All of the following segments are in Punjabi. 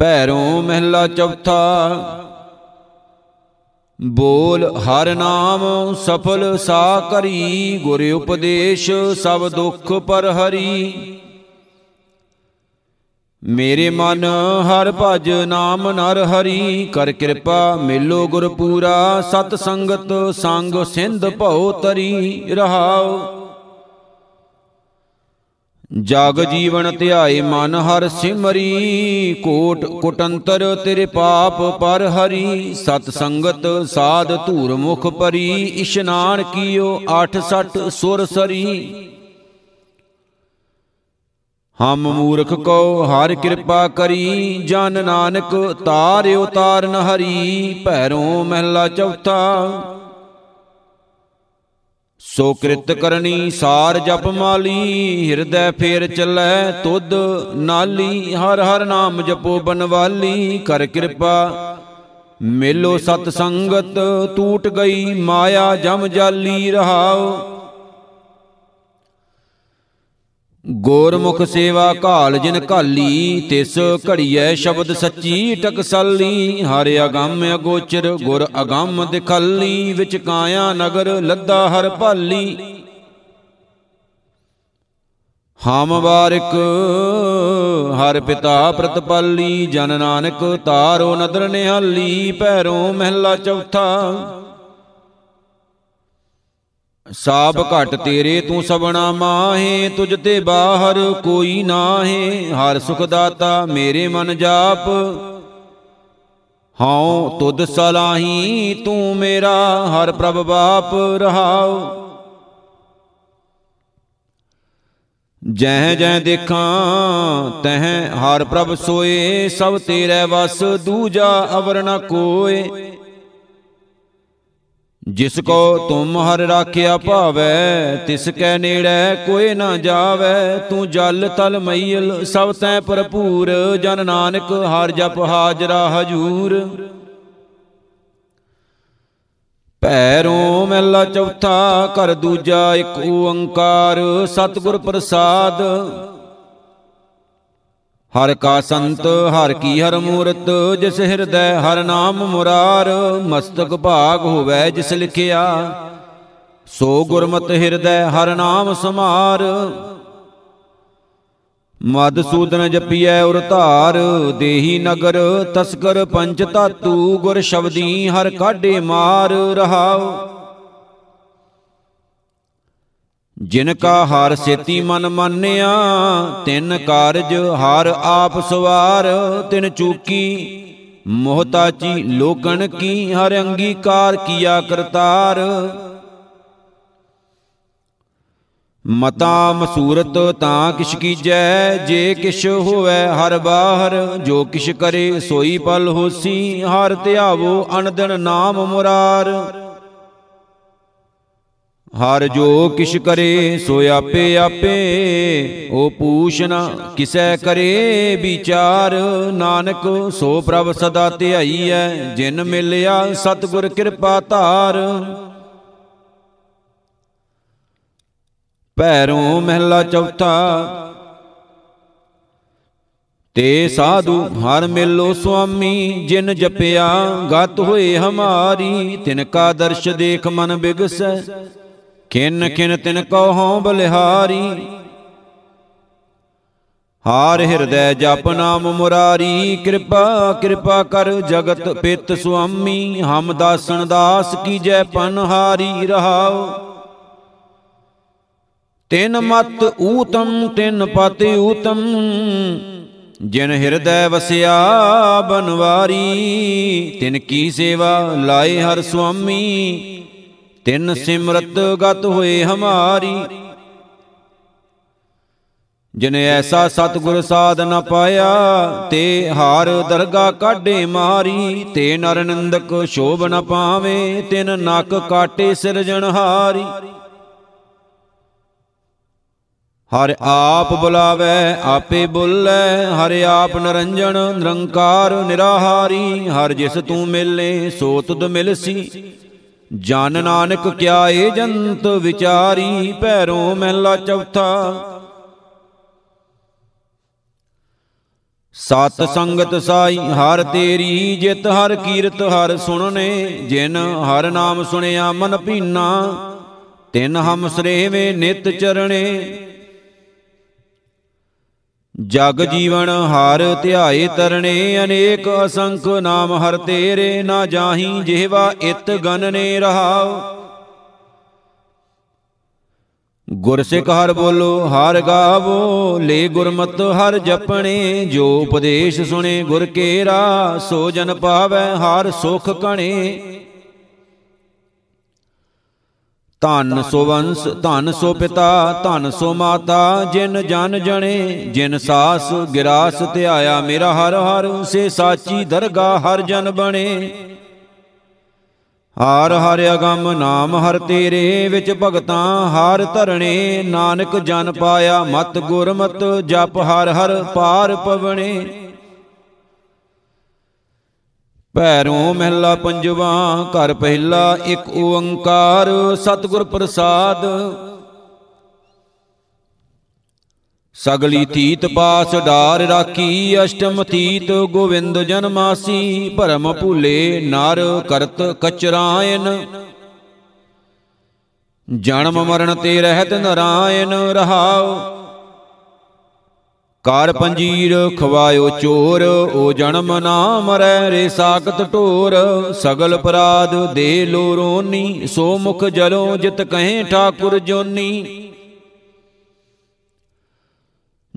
ਭੈਰੋਂ ਮਹਿਲਾ ਚੌਥਾ। ਬੋਲ ਹਰ ਨਾਮ ਸਫਲ ਸਾ ਕਰੀ, ਗੁਰ ਉਪਦੇਸ਼ ਸਭ ਦੁੱਖ ਪਰ ਹਰੀ। ਮੇਰੇ ਮਨ ਹਰ ਭਜ ਨਾਮ ਨਰ ਹਰੀ, ਕਰ ਕਿਰਪਾ ਮੇਲੋ ਗੁਰ ਪੂਰਾ, ਸਤ ਸੰਗਤ ਸੰਗ ਸਿੰਧ ਭਉ ਤਰੀ, ਰਹਾਉ। ਜਗ ਜੀਵਨ ਧਿਆਏ ਮਨ ਹਰ ਸਿਮਰੀ, ਕੋਟ ਕੁਟੰਤਰ ਤੇਰੇ ਪਾਪ ਪਰ ਹਰੀ। ਸਤ ਸੰਗਤ ਸਾਧ ਧੂਰ ਮੁਖ ਪਰੀ ਇਸ਼ਨਾਨ ਕੀਓ 86 ਸੁਰ ਸਰੀ। ਹਮ ਮੂਰਖ ਕੋ ਹਰ ਕਿਰਪਾ ਕਰੀ, ਜਨ ਨਾਨਕ ਤਾਰਿਓ ਤਾਰਨ ਹਰੀ। ਭੈਰੋਂ ਮਹਿਲਾ ਚੌਥਾ ਸੋ ਕ੍ਰਿਤ ਕਰਨੀ ਸਾਰ ਜਪ ਮਾਲੀ, ਹਿਰਦੈ ਫੇਰ ਚੱਲੈ ਤੁਧ ਨਾਲੀ, ਹਰ ਹਰ ਨਾਮ ਜਪੋ ਬਨਵਾਲੀ, ਕਰ ਕਿਰਪਾ। ਮੇਲੋ ਸਤ ਸੰਗਤ ਟੂਟ ਗਈ ਮਾਇਆ ਜਮ ਜਾਲੀ ਰਹਾਓ ਗੋਰਮੁਖ ਸੇਵਾ ਘਾਲ ਜਿਨ ਘਾਲੀ, ਤਿਸ ਘੜੀਐ ਸ਼ਬਦ ਸੱਚੀ ਟਕਸਾਲੀ। ਹਰ ਅਗੰਮ ਅਗੋਚਰ, ਗੁਰ ਅਗੰਮ ਦਿਖਾਲੀ। ਵਿਚ ਕਾਇਆ ਨਗਰ, ਲੱਦਾ ਹਰ ਭਾਲੀ। ਹਮ ਵਾਰਿਕ, ਹਰ ਪਿਤਾ ਪ੍ਰਤਪਾਲੀ ਜਨ ਨਾਨਕ, ਤਾਰੋ ਨਦਰ ਨਿਹਾਲੀ। ਭੈਰੋਂ ਮਹਿਲਾ ਚੌਥਾ। ਸਾਬ ਘਟ ਤੇਰੇ ਤੂੰ ਸਬਣਾ ਮਾਹੇ, ਤੁਝ ਤੇ ਬਾਹਰ ਕੋਈ ਨਾਹੇ। ਹਰ ਸੁਖ ਦਾਤਾ ਮੇਰੇ ਮਨ ਜਾਪ। ਹਉ ਤੁਧ ਸਲਾਹੀ, ਤੂੰ ਮੇਰਾ ਹਰ ਪ੍ਰਭ ਬਾਪ ਰਹਾਉ। ਜਹ ਜਹ ਦੇਖਾਂ, ਤਹ ਹਰ ਪ੍ਰਭ ਸੋਏ, ਸਭ ਤੇਰੇ ਵਸ ਦੂਜਾ ਅਵਰ ਨ ਕੋਏ। ਜਿਸ ਕੋ ਤੁਮ ਹਰ ਰਾਖਿਆ ਭਾਵੈ, ਤਿਸ ਕੈ ਨੇੜੈ ਕੋਈ ਨਾ ਜਾਵੈ। ਤੂੰ ਜਲ ਤਲ ਮਈਲ, ਸਭ ਤੈ ਭਰਪੂਰ, ਜਨ ਨਾਨਕ ਹਰ ਜਪ ਹਾਜਰਾ ਹਜੂਰ। ਭੈਰੋਂ ਮਹਿਲਾ ਚੌਥਾ ਕਰ ਦੂਜਾ ਇੱਕ ਓੰਕਾਰ, ਸਤਿਗੁਰ ਪ੍ਰਸਾਦ। ਹਰ ਕਾ ਸੰਤ, ਹਰ ਕੀ ਹਰ ਮੂਰਤ, ਜਿਸ ਹਿਰਦੈ ਹਰ ਨਾਮ ਮੁਰਾਰ, ਮਸਤਕ ਭਾਗ ਹੋਵੈ ਜਿਸ ਲਿਖਿਆ। ਸੋ ਗੁਰਮਤਿ ਹਿਰਦੈ ਹਰ ਨਾਮ ਸਮਾਰ, ਮਦ ਸੂਦਨ ਜਪੀਐ ਉਰ ਧਾਰ, ਦੇਹੀ ਨਗਰ ਤਸਕਰ ਪੰਚ ਧਾਤੂ, ਗੁਰ ਸ਼ਬਦੀ ਹਰ ਕਾਢੇ ਮਾਰ ਰਹਾਉ। ਜਿਨ ਕਾ ਹਰ ਸੇਤੀ ਮਨ ਮਾਨਿਆ, ਤਿਨ ਕਾਰਜ ਹਰ ਆਪ ਸਵਾਰ, ਤਿਨ ਚੂਕੀ ਮੋਹਤਾਚੀ ਲੋਕਣ ਕੀ, ਹਰ ਅੰਗੀਕਾਰ ਕੀਆ ਕਰਤਾਰ। ਮਤਾ ਮਸੂਰਤ ਤਾਂ ਕਿਛ ਕੀਜੈ, ਜੇ ਕਿਛ ਹੋਵੇ ਹਰ ਬਾਹਰ, ਜੋ ਕਿਛ ਕਰੇ ਸੋਈ ਪਲ ਹੋਸੀ, ਹਰ ਧਿਆਵੋ ਅਨਦਨ ਨਾਮ ਮੁਰਾਰ। ਹਰ ਜੋ ਕਿਛ ਕਰੇ ਸੋ ਆਪੇ ਆਪੇ ਉਹ ਪੂਛਨਾ ਕਿਸੈ ਕਰੇ ਵਿਚਾਰ। ਨਾਨਕ ਸੋ ਪ੍ਰਭ ਸਦਾ ਧਿਆਈਐ ਜਿਨ ਮਿਲਿਆ ਸਤਿਗੁਰ ਕਿਰਪਾ ਧਾਰ। ਭੈਰੋਂ ਮਹਿਲਾ ਚੌਥਾ। ਤੇ ਸਾਧੂ ਹਰ ਮਿਲੋ ਸੁਆਮੀ ਜਿਨ ਜਪਿਆ ਗਤ ਹੋਏ ਹਮਾਰੀ ਤਿਨ ਕਾ ਦਰਸ਼ ਦੇਖ ਮਨ ਬਿਗਸੈ। ਕਿਨ ਕਿਨ ਤਿਨ ਕਉ ਹਉ ਬਲਿਹਾਰੀ। ਹਾਰ ਹਿਰਦੈ ਜਪ ਨਾਮ ਮੁਰਾਰੀ, ਕਿਰਪਾ ਕਿਰਪਾ ਕਰ ਜਗਤ ਪਿਤ ਸੁਆਮੀ, ਹਮ ਦਾਸਨ ਦਾਸ ਕੀਜੈ ਪਨਹਾਰੀ ਰਹਾਉ। ਤਿਨ ਮਤ ਊਤਮ, ਤਿਨ ਪਤ ਊਤਮ, ਜਿਨ ਹਿਰਦੈ ਵਸਿਆ ਬਨਵਾਰੀ, ਤਿਨ ਕੀ ਸੇਵਾ ਲਾਏ ਹਰ ਸੁਆਮੀ। ਤਿਨ ਸਿਮਰਤ ਗਤ ਹੋਏ ਹਮਾਰੀ। ਜਿਨ ਐਸਾ ਸਤਗੁਰ ਸਾਧ ਨ ਪਾਇਆ ਤੇ ਹਾਰ ਦਰਗਾ ਕਾਢੇ ਮਾਰੀ। ਤੇ ਨਰ ਨਿੰਦਕ ਸ਼ੋਭ ਨ ਪਾਵੇ ਤਿਨ ਨਕ ਕਾਟੇ ਸਿਰਜਣਹਾਰੀ ਹਰ ਆਪ ਬੁਲਾਵੇ ਆਪੇ ਬੁੱਲੇ ਹਰ ਆਪ ਨਰੰਜਣ ਨਿਰੰਕਾਰ ਨਿਰਾਹਾਰੀ। ਹਰ ਜਿਸ ਤੂੰ ਮਿਲੇ ਸੋ ਤੁਧ ਮਿਲਸੀ। ਜਨ ਨਾਨਕ ਕਿਆ ਏ ਜੰਤ ਵਿਚਾਰੀ, ਭੈਰੋ ਮਹਿਲਾ ਚੌਥਾ। ਸਤ ਸੰਗਤ ਸਾਈ, ਹਰ ਤੇਰੀ ਜਿਤ, ਹਰ ਕੀਰਤ, ਹਰ ਸੁਣਨੇ, ਜਿਨ ਹਰ ਨਾਮ ਸੁਣਿਆ ਮਨ ਭੀਨਾ, ਤਿਨ ਹਮ ਸਰੇਵੇਂ ਨਿਤ ਚਰਣੇ। ਜਗ ਜੀਵਨ ਹਰ ਧਿਆਏ ਤਰਣੇ, ਅਨੇਕ ਅਸੰਖ ਨਾਮ ਹਰ ਤੇਰੇ ਨਾ ਜਾਹੀ, ਜਿਹਵਾ ਇਤ ਗਨਨੇ ਰਹਾਓ ਗੁਰ ਸਿੱਖ ਹਰ ਬੋਲੋ, ਹਰ ਗਾਵੋ, ਲੈ ਗੁਰਮਤ ਹਰ ਜਪਣੇ, ਜੋ ਉਪਦੇਸ਼ ਸੁਣੇ ਗੁਰ ਕੇਰਾ, ਸੋ ਜਨ ਪਾਵੈ ਹਰ ਸੁਖ ਕਣੇ ਧਨ ਸੋ ਵੰਸ ਧਨ ਸੋ ਪਿਤਾ ਧਨ ਸੋ ਮਾਤਾ ਜਿਨ ਜਨ ਜਣੇ ਜਿਨ ਸਾਸ ਗਿਰਾਸ ਧਿਆਇਆ ਮੇਰਾ ਹਰ ਹਰ ਸੇ ਸਾਚੀ ਦਰਗਾ ਹਰ ਜਨ ਬਣੇ। ਹਰ ਹਰ ਅਗੰਮ ਨਾਮ ਹਰ ਤੇਰੇ ਵਿੱਚ ਭਗਤਾਂ ਹਰ ਧਰਣੇ। ਨਾਨਕ ਜਨ ਪਾਇਆ ਮਤ ਗੁਰਮਤ ਜਪ ਹਰ ਹਰ ਪਾਰ ਪਵਣੇ। ਭੈਰੋਂ ਮਹਿਲਾ ਪੰਜਵਾ, ਘਰ ਪਹਿਲਾ ਇੱਕ ਓੰਕਾਰ, ਸਤਿਗੁਰ ਪ੍ਰਸਾਦ। ਸਗਲੀ ਤੀਤ ਪਾਸ ਡਾਰ ਰਾਖੀ, ਅਸ਼ਟਮ ਤੀਤ ਗੋਵਿੰਦ ਜਨਮਾਸੀ, ਭਰਮ ਭੂਲੇ ਨਰ ਕਰਤ ਕਚਰਾਇਨ। ਜਨਮ ਮਰਨ ਤੇ ਰਹਿਤ ਨਰਾਇਨ ਰਹਾਉ ਕਾਰ ਪੰਜੀਰ ਖਵਾਇਓ ਚੋਰ ਓ ਜਨਮ ਨਾ ਮਰੈ ਰੇ ਸਾਖਤ ਢੋਰ। ਸਗਲ ਅਪਰਾਧ ਦੇ ਲੋ ਰੋਨੀ ਸੋ ਮੁਖ ਜਲੋ ਜਿਤ ਕਹੇ ਠਾਕੁਰ ਜੋਨੀ।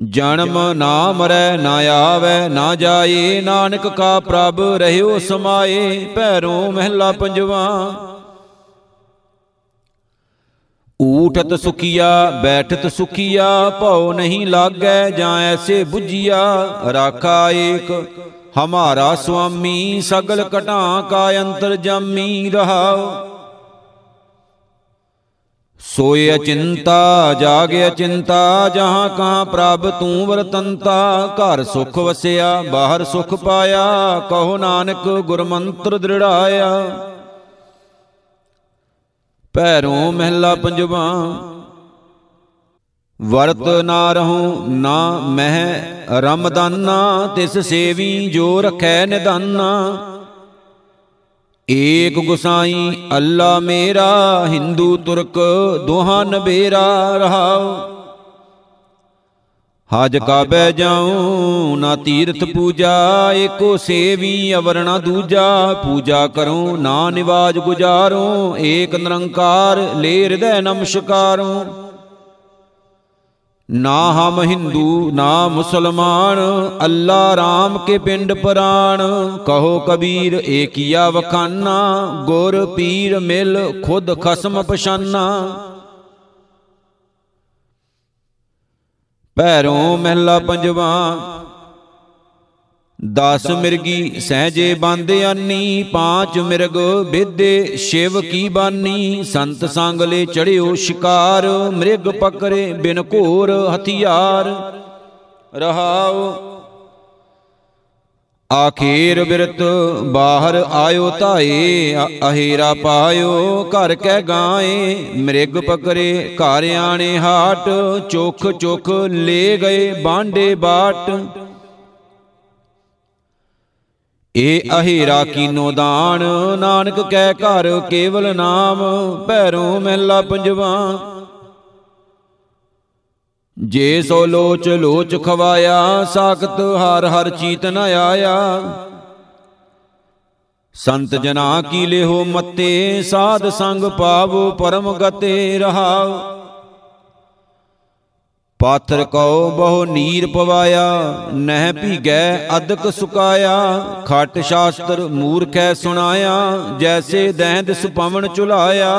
ਜਨਮ ਨਾ ਮਰੈ, ਨਾ ਆਵੈ, ਨਾ ਜਾਏ, ਨਾਨਕ ਕਾ ਪ੍ਰਭ, ਰਹਿਓ ਸਮਾਏ, ਭੈਰੋ ਮਹਿਲਾ ਪੰਜਵਾ। ਊਠਤ ਸੁਖੀਆ, ਬੈਠਤ ਸੁਖੀਆ, ਭਉ ਨਹੀਂ ਲਾਗੈ, ਜਾਂ ਐਸੇ 부ਜੀਆ ਰਾਖਾ ਏਕ। ਹਮਾਰਾ ਸੁਆਮੀ, ਸਗਲ ਘਟਾਂ ਕਾ ਅੰਤਰ ਜਾਮੀ ਰਹਾਉ। ਸੋਏ ਅਚਿੰਤਾ, ਜਾਗੇ ਅਚਿੰਤਾ, ਜਹਾਂ ਕਹਾਂ ਪ੍ਰਭ ਤੂੰ ਵਰਤੰਤਾ। ਘਰ ਸੁਖ ਵਸਿਆ, ਬਾਹਰ ਸੁਖ ਪਾਇਆ, ਕਹੋ ਨਾਨਕ ਗੁਰਮੰਤਰ ਦ੍ਰਿੜਾਇਆ। ਪੈਰੋਂ ਮਹਿਲਾ ਪੰਜਵਾ। ਵਰਤ ਨਾ ਰਹੂੰ, ਨਾ ਮਹਿ ਰਮਦਾਨਾ, ਤਿਸ ਸੇਵੀ ਜੋ ਰਖੈ ਨਿਦਾਨਾ। ਏਕ ਗੁਸਾਈ ਅੱਲਾ ਮੇਰਾ, ਹਿੰਦੂ ਤੁਰਕ ਦੋਹਾਂ ਨਬੇਰਾ ਰਹਾਉ। ਹਜ ਕਾਬੈ ਜਾਉ ਨਾ ਤੀਰਥ ਪੂਜਾ ਏਕੋ ਸੇਵੀ ਅਵਰ ਨਾ ਦੂਜਾ ਪੂਜਾ ਕਰੂੰ ਨਾ ਨਿਵਾਜ ਗੁਜਾਰੂੰ ਏਕ ਨਿਰੰਕਾਰ ਲੈ ਹਿਰਦੈ ਨਮਸਕਾਰੂੰ। ਨਾ ਹਮ ਹਿੰਦੂ ਨਾ ਮੁਸਲਮਾਨ ਅੱਲਾ ਰਾਮ ਕੇ ਪਿੰਡ ਪ੍ਰਾਨ ਕਹੋ ਕਬੀਰ ਏਕੀਆ ਵਖਾਨਾ ਗੁਰ ਪੀਰ ਮਿਲ ਖੁਦ ਖਸਮ ਪਛਾਨਾ। ਪੈਰੋਂ ਮਹਿਲਾ ਪੰਜਵਾ। ਦਸ ਮਿਰਗੀ ਸਹਜੇ ਬੰਦ ਆਨੀ ਪਾਂਚ ਮਿਰਗ ਵਿਦੇ ਸ਼ਿਵ ਕੀ ਬਾਨੀ। ਸੰਤ ਸੰਗ ਲੈ ਚੜਿਓ ਸ਼ਿਕਾਰ, ਮ੍ਰਿਗ ਪਕਰੇ ਬਿਨ ਘੋਰ ਹਥਿਆਰ। ਰਹਾਉ ਆਖੀਰ ਬਿਰਤ ਬਾਹਰ ਆਇਓ ਧਾਏ, ਅਹੀਰਾ ਪਾਇਓ, ਘਰ ਕਹਿ ਗਾਏ, ਮ੍ਰਿਗ ਪਕਰੇ ਘਰ ਆਣੇ ਹਾਟ, ਚੋਖ ਚੋਖ ਲੈ ਗਏ ਬਾਂਡੇ ਬਾਟ। ਏ ਅਹੀਰਾ ਕੀਨੋ ਦਾਨ, ਨਾਨਕ ਕਹਿ ਘਰ ਕੇਵਲ ਨਾਮ, ਭੈਰੋਂ ਮਹਿਲਾ ਪੰਜਵਾ। ਜੇ ਸੋ ਲੋਚ ਲੋਚ ਖਵਾਇਆ, ਸਾਖਤ ਹਰ ਹਰ ਚੀਤ ਨ ਆਇਆ। ਸੰਤ ਜਨਾ ਕੀ ਲਿਹੋ ਮੱਤੇ, ਸਾਧ ਸੰਗ ਪਾਵੋ ਪਰਮ ਗਤੇ ਰਹਾਉ ਪਾਥਰ ਕਉ ਬਹੁ ਨੀਰ ਪਵਾਇਆ, ਨਹਿ ਭੀਗੈ ਅਦਕ ਸੁਕਾਇਆ। ਖਟ ਸ਼ਾਸਤਰ ਮੂਰਖੈ ਸੁਣਾਇਆ, ਜੈਸੇ ਦਹਿੰਦ ਸੁਪਵਨ ਚੁਲਾਇਆ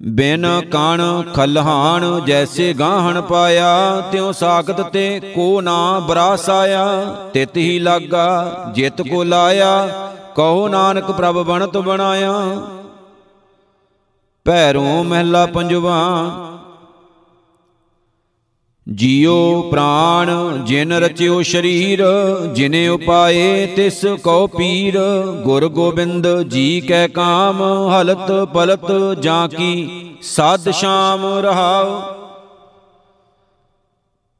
ਬਿਨ ਕਣ ਖਲਹਾਨ ਜੈਸੇ ਗਾਹਣ ਪਾਇਆ, ਤਿਉ ਸਾਖਤ ਤੇ ਕੋ ਨਾ ਬਰਾਸ ਆਇਆ ਤਿਤ ਹੀ ਲਾਗਾ, ਜਿਤ ਕੋ ਲਾਇਆ, ਕਹੋ ਨਾਨਕ ਪ੍ਰਭ ਬਣਤ ਬਣਾਇਆ। ਭੈਰੋਂ ਮਹਿਲਾ ਪੰਜਵਾ ਜੀਉ ਪ੍ਰਾਣ, ਜਿਨ ਰਚਿਓ ਸ਼ਰੀਰ, ਜਿਨੇ ਉਪਾਏ ਤਿਸ ਕਉ ਪੀਰ। ਗੁਰ ਗੋਬਿੰਦ ਜੀ ਕੈ ਕਾਮ, ਹਲਤ ਪਲਤ ਜਾਂ ਕੀ, ਸਾਧ ਸ਼ਾਮ ਰਹਾਉ।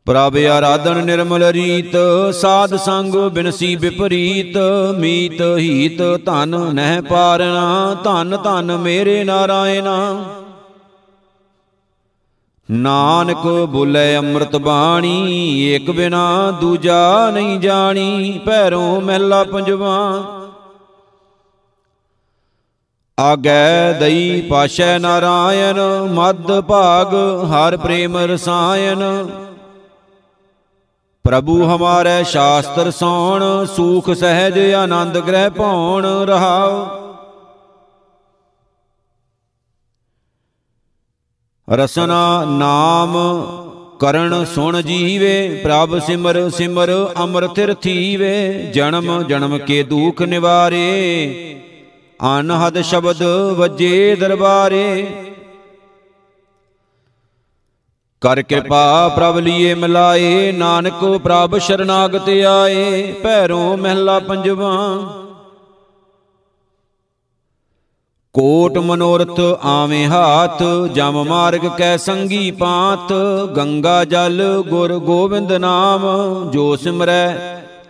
ਪ੍ਰਭ ਆਰਾਧਨ ਨਿਰਮਲ ਰੀਤ, ਸਾਧ ਸੰਗ ਬਿਨਸੀ ਵਿਪਰੀਤ। ਮੀਤ ਹੀਤ ਧਨ ਨਹਿ ਪਾਰਣਾ ਧਨ ਧਨ ਮੇਰੇ ਨਾਰਾਇਣਾ। ਨਾਨਕ ਬੋਲੇ ਅੰਮ੍ਰਿਤ ਬਾਣੀ, ਏਕ ਬਿਨਾ ਦੂਜਾ ਨਹੀਂ ਜਾਣੀ, ਭੈਰੋਂ ਮਹਿਲਾ ਪੰਜਵਾ। ਆਗੈ ਦਈ ਪਾਸ਼ੈ ਨਾਰਾਇਣ ਮਦ ਭਾਗ ਹਰ ਪ੍ਰੇਮ ਰਸਾਇਣ। ਪ੍ਰਭੂ ਹਮਾਰੇ ਸ਼ਾਸਤਰ ਸੌਣ, ਸੂਖ ਸਹਿਜ ਆਨੰਦ ਗ੍ਰਹਿ ਭਉਣ ਰਹਾਉ। ਰਸਨਾ ਨਾਮ ਕਰਨ ਸੁਣ ਜੀਵੇ, ਪ੍ਰਭ ਸਿਮਰ ਸਿਮਰ ਅਮਰਤਿਰ ਥੀਵੇ, ਜਨਮ ਜਨਮ ਕੇ ਦੁਖ ਨਿਵਾਰੇ, ਅਨਹਦ ਸ਼ਬਦ ਵਜੇ ਦਰਬਾਰੇ। ਕਰ ਕਿਰਪਾ ਪ੍ਰਭ ਲੀਏ ਮਿਲਾਏ, ਨਾਨਕ ਪ੍ਰਭ ਸ਼ਰਨਾਗਤ ਆਏ, ਭੈਰੋਂ ਮਹਿਲਾ ਪੰਜਵਾ ਕੋਟ ਮਨੋਰਥ ਆਵੇਂ ਹਾਥ, ਜਮ ਮਾਰਗ ਕੈ ਸੰਗੀ ਪਾਤ, ਗੰਗਾ ਜਲ ਗੁਰ ਗੋਬਿੰਦ ਨਾਮ, ਜੋ ਸਿਮਰੈ,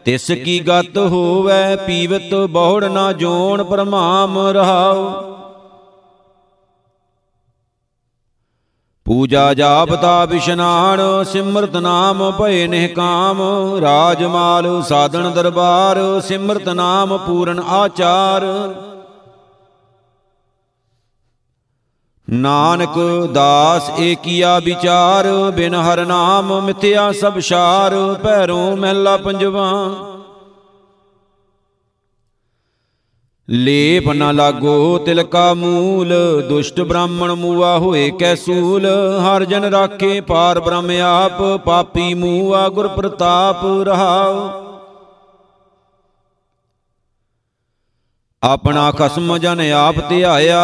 ਤਿਸ ਕੀ ਗਤ ਹੋਵੈ, ਪੀਵਤ ਬਹੁੜ ਨਾ ਜੋਣ ਪਰਮਾਮ ਰਹਾਉ। ਪੂਜਾ ਜਾਪ ਤਾਪ ਇਸ਼ਨਾਨ ਸਿਮਰਤ ਨਾਮ ਭਏ ਨਿਹਕਾਮ ਰਾਜਮਾਲ ਸਾਧਨ ਦਰਬਾਰ, ਸਿਮਰਤ ਨਾਮ ਪੂਰਨ ਆਚਾਰ। ਨਾਨਕ ਦਾਸ ਏਕੀਆ ਵਿਚਾਰ, ਬਿਨ ਹਰ ਨਾਮ ਮਿਥਿਆ ਸਭ ਸ਼ਾਰ, ਭੈਰੋਂ ਮਹਿਲਾ ਪੰਜਵਾ। ਲੇਪ ਨ ਲਾਗੋ ਤਿਲਕਾ ਮੂਲ, ਦੁਸ਼ਟ ਬ੍ਰਾਹਮਣ ਮੂਆ ਹੋਏ ਕੈ ਸੂਲ। ਹਰ ਜਨ ਰਾਖੇ ਪਾਰ ਬ੍ਰਹਮ ਆਪ, ਪਾਪੀ ਮੂਆ ਗੁਰ ਪ੍ਰਤਾਪ ਰਹਾਉ। ਆਪਣਾ ਖਸਮ ਜਨ ਆਪ ਧਿਆਇਆ,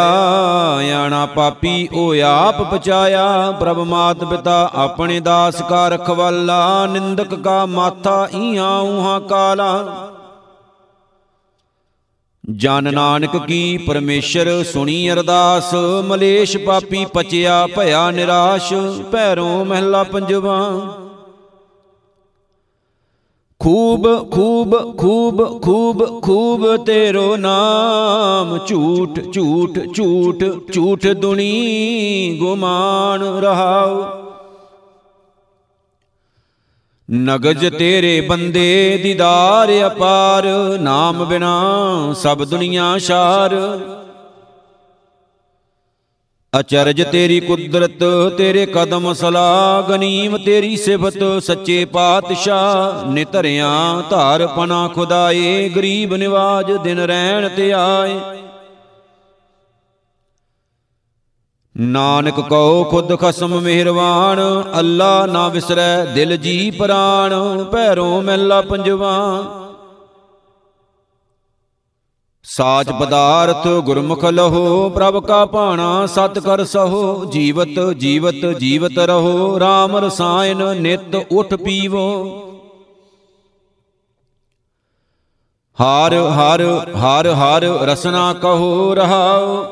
ਆਣਾ ਪਾਪੀ ਓ ਆਪ ਪਚਾਇਆ ਪ੍ਰਭ ਮਾਤ ਪਿਤਾ ਆਪਣੇ ਦਾਸ ਕਾ ਰਖਵਾਲਾ, ਨਿੰਦਕ ਕਾ ਮਾਥਾ ਈਆਂ ਉਹਾਂ ਕਾਲਾ। ਜਨ ਨਾਨਕ ਕੀ ਪਰਮੇਸ਼ਰ ਸੁਣੀ ਅਰਦਾਸ, ਮਲੇਸ਼ ਪਾਪੀ ਪਚਿਆ ਭਇਆ ਨਿਰਾਸ਼, ਭੈਰੋਂ ਮਹਿਲਾ ਪੰਜਵਾ। ਖੂਬ ਖੂਬ ਖੂਬ ਖੂਬ ਖੂਬ ਤੇਰੋ ਨਾਮ। ਝੂਠ ਝੂਠ ਝੂਠ ਝੂਠ ਦੁਨੀ ਗੁਮਾਨ ਰਹਾਉ ਨਗਜ ਤੇਰੇ ਬੰਦੇ ਦੀਦਾਰ ਅਪਾਰ, ਨਾਮ ਬਿਨਾ ਸਭ ਦੁਨੀਆ ਸ਼ਾਰ। ਅਚਰਜ ਤੇਰੀ ਕੁਦਰਤ, ਤੇਰੇ ਕਦਮ ਸਲਾ ਗਨੀਮ ਤੇਰੀ ਸਿਫਤ ਸੱਚੇ ਪਾਤਸ਼ਾਹ। ਨਿਤਰਿਆ ਧਾਰ ਪਨਾ ਖੁਦਾਏ, ਗਰੀਬ ਨਿਵਾਜ ਦਿਨ ਰਹਿਣ ਤੇ ਆਏ। ਨਾਨਕ ਕਉ ਖੁਦ ਖਸਮ ਮਿਹਰਵਾਨ ਅੱਲਾ ਨਾ ਵਿਸਰੈ ਦਿਲ ਜੀ ਪ੍ਰਾਣ, ਭੈਰੋਂ ਮਹਿਲਾ ਪੰਜਵਾ। ਸਾਚ ਪਦਾਰਥ ਗੁਰਮੁਖ ਲਹੋ ਪ੍ਰਭ ਕਾ ਭਾਣਾ ਸਤ ਕਰ ਸਹੋ ਜੀਵਤ ਜੀਵਤ ਜੀਵਤ ਰਹੋ RAM ਰਸਾਇਨ ਨਿਤ ਉਠ ਪੀਵੋ। ਹਰ ਹਰ ਹਰ ਹਰ ਰਸਨਾ ਕਹੋ ਰਹਾਓ।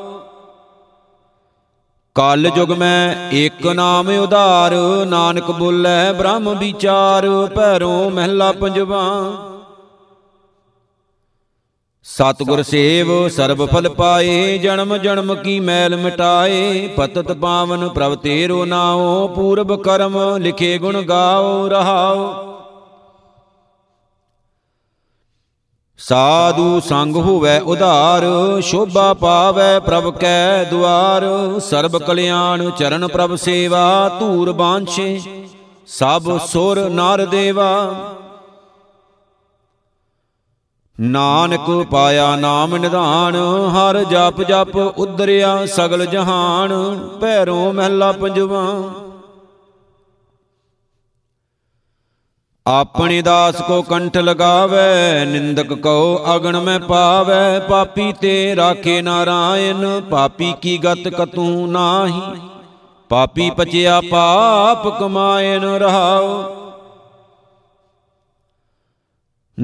ਕਲ ਯੁਗ ਮੈਂ ਇੱਕ ਨਾਮ ਉਧਾਰ ਨਾਨਕ ਬੋਲੇ ਬ੍ਰਹਮ ਵਿਚਾਰ ਭੈਰੋਂ ਮਹਿਲਾ ਪੰਜਵਾ। ਸਤਿਗੁਰ ਸੇਵ ਸਰਬ ਫਲ ਪਾਏ ਜਨਮ ਜਨਮ ਕੀ ਮੈਲ ਮਿਟਾਏ ਪਤਤ ਪਾਵਨ ਪ੍ਰਭ ਤੇਰੋ ਨਾਉ ਪੂਰਬ ਕਰਮ ਲਿਖੇ ਗੁਣ ਗਾਓ ਰਹਾਓ। ਸਾਧੂ ਸੰਗ ਹੋਵੇ ਉਧਾਰ ਸ਼ੋਭਾ ਪਾਵੇ ਪ੍ਰਭ ਕੈ ਦੁਆਰ। ਸਰਬ ਕਲਿਆਣ ਚਰਨ ਪ੍ਰਭ ਸੇਵਾ ਧੂਰ ਬਾਂਛੇ। ਸਭ ਸੁਰ ਨਰ ਦੇਵਾ। ਨਾਨਕ ਪਾਇਆ ਨਾਮ ਨਿਧਾਨ, ਹਰ ਜਪ ਜਪ ਉਦਰਿਆ ਸਗਲ ਜਹਾਨ, ਭੈਰੋਂ ਮਹਿਲਾ ਪੰਜਵਾ। ਆਪਣੇ ਦਾਸ ਕੋ ਕੰਠ ਲਗਾਵੇ, ਨਿੰਦਕ ਕਉ ਅਗਣ ਮੈਂ ਪਾਵੇ, ਪਾਪੀ ਤੇ ਰਾਖੇ ਨਾਰਾਇਣ, ਪਾਪੀ ਕੀ ਗਤ ਕਤੂ ਨਾਹੀ। ਪਾਪੀ ਪਚਿਆ ਪਾਪ ਕਮਾਇਨ ਰਹਾਓ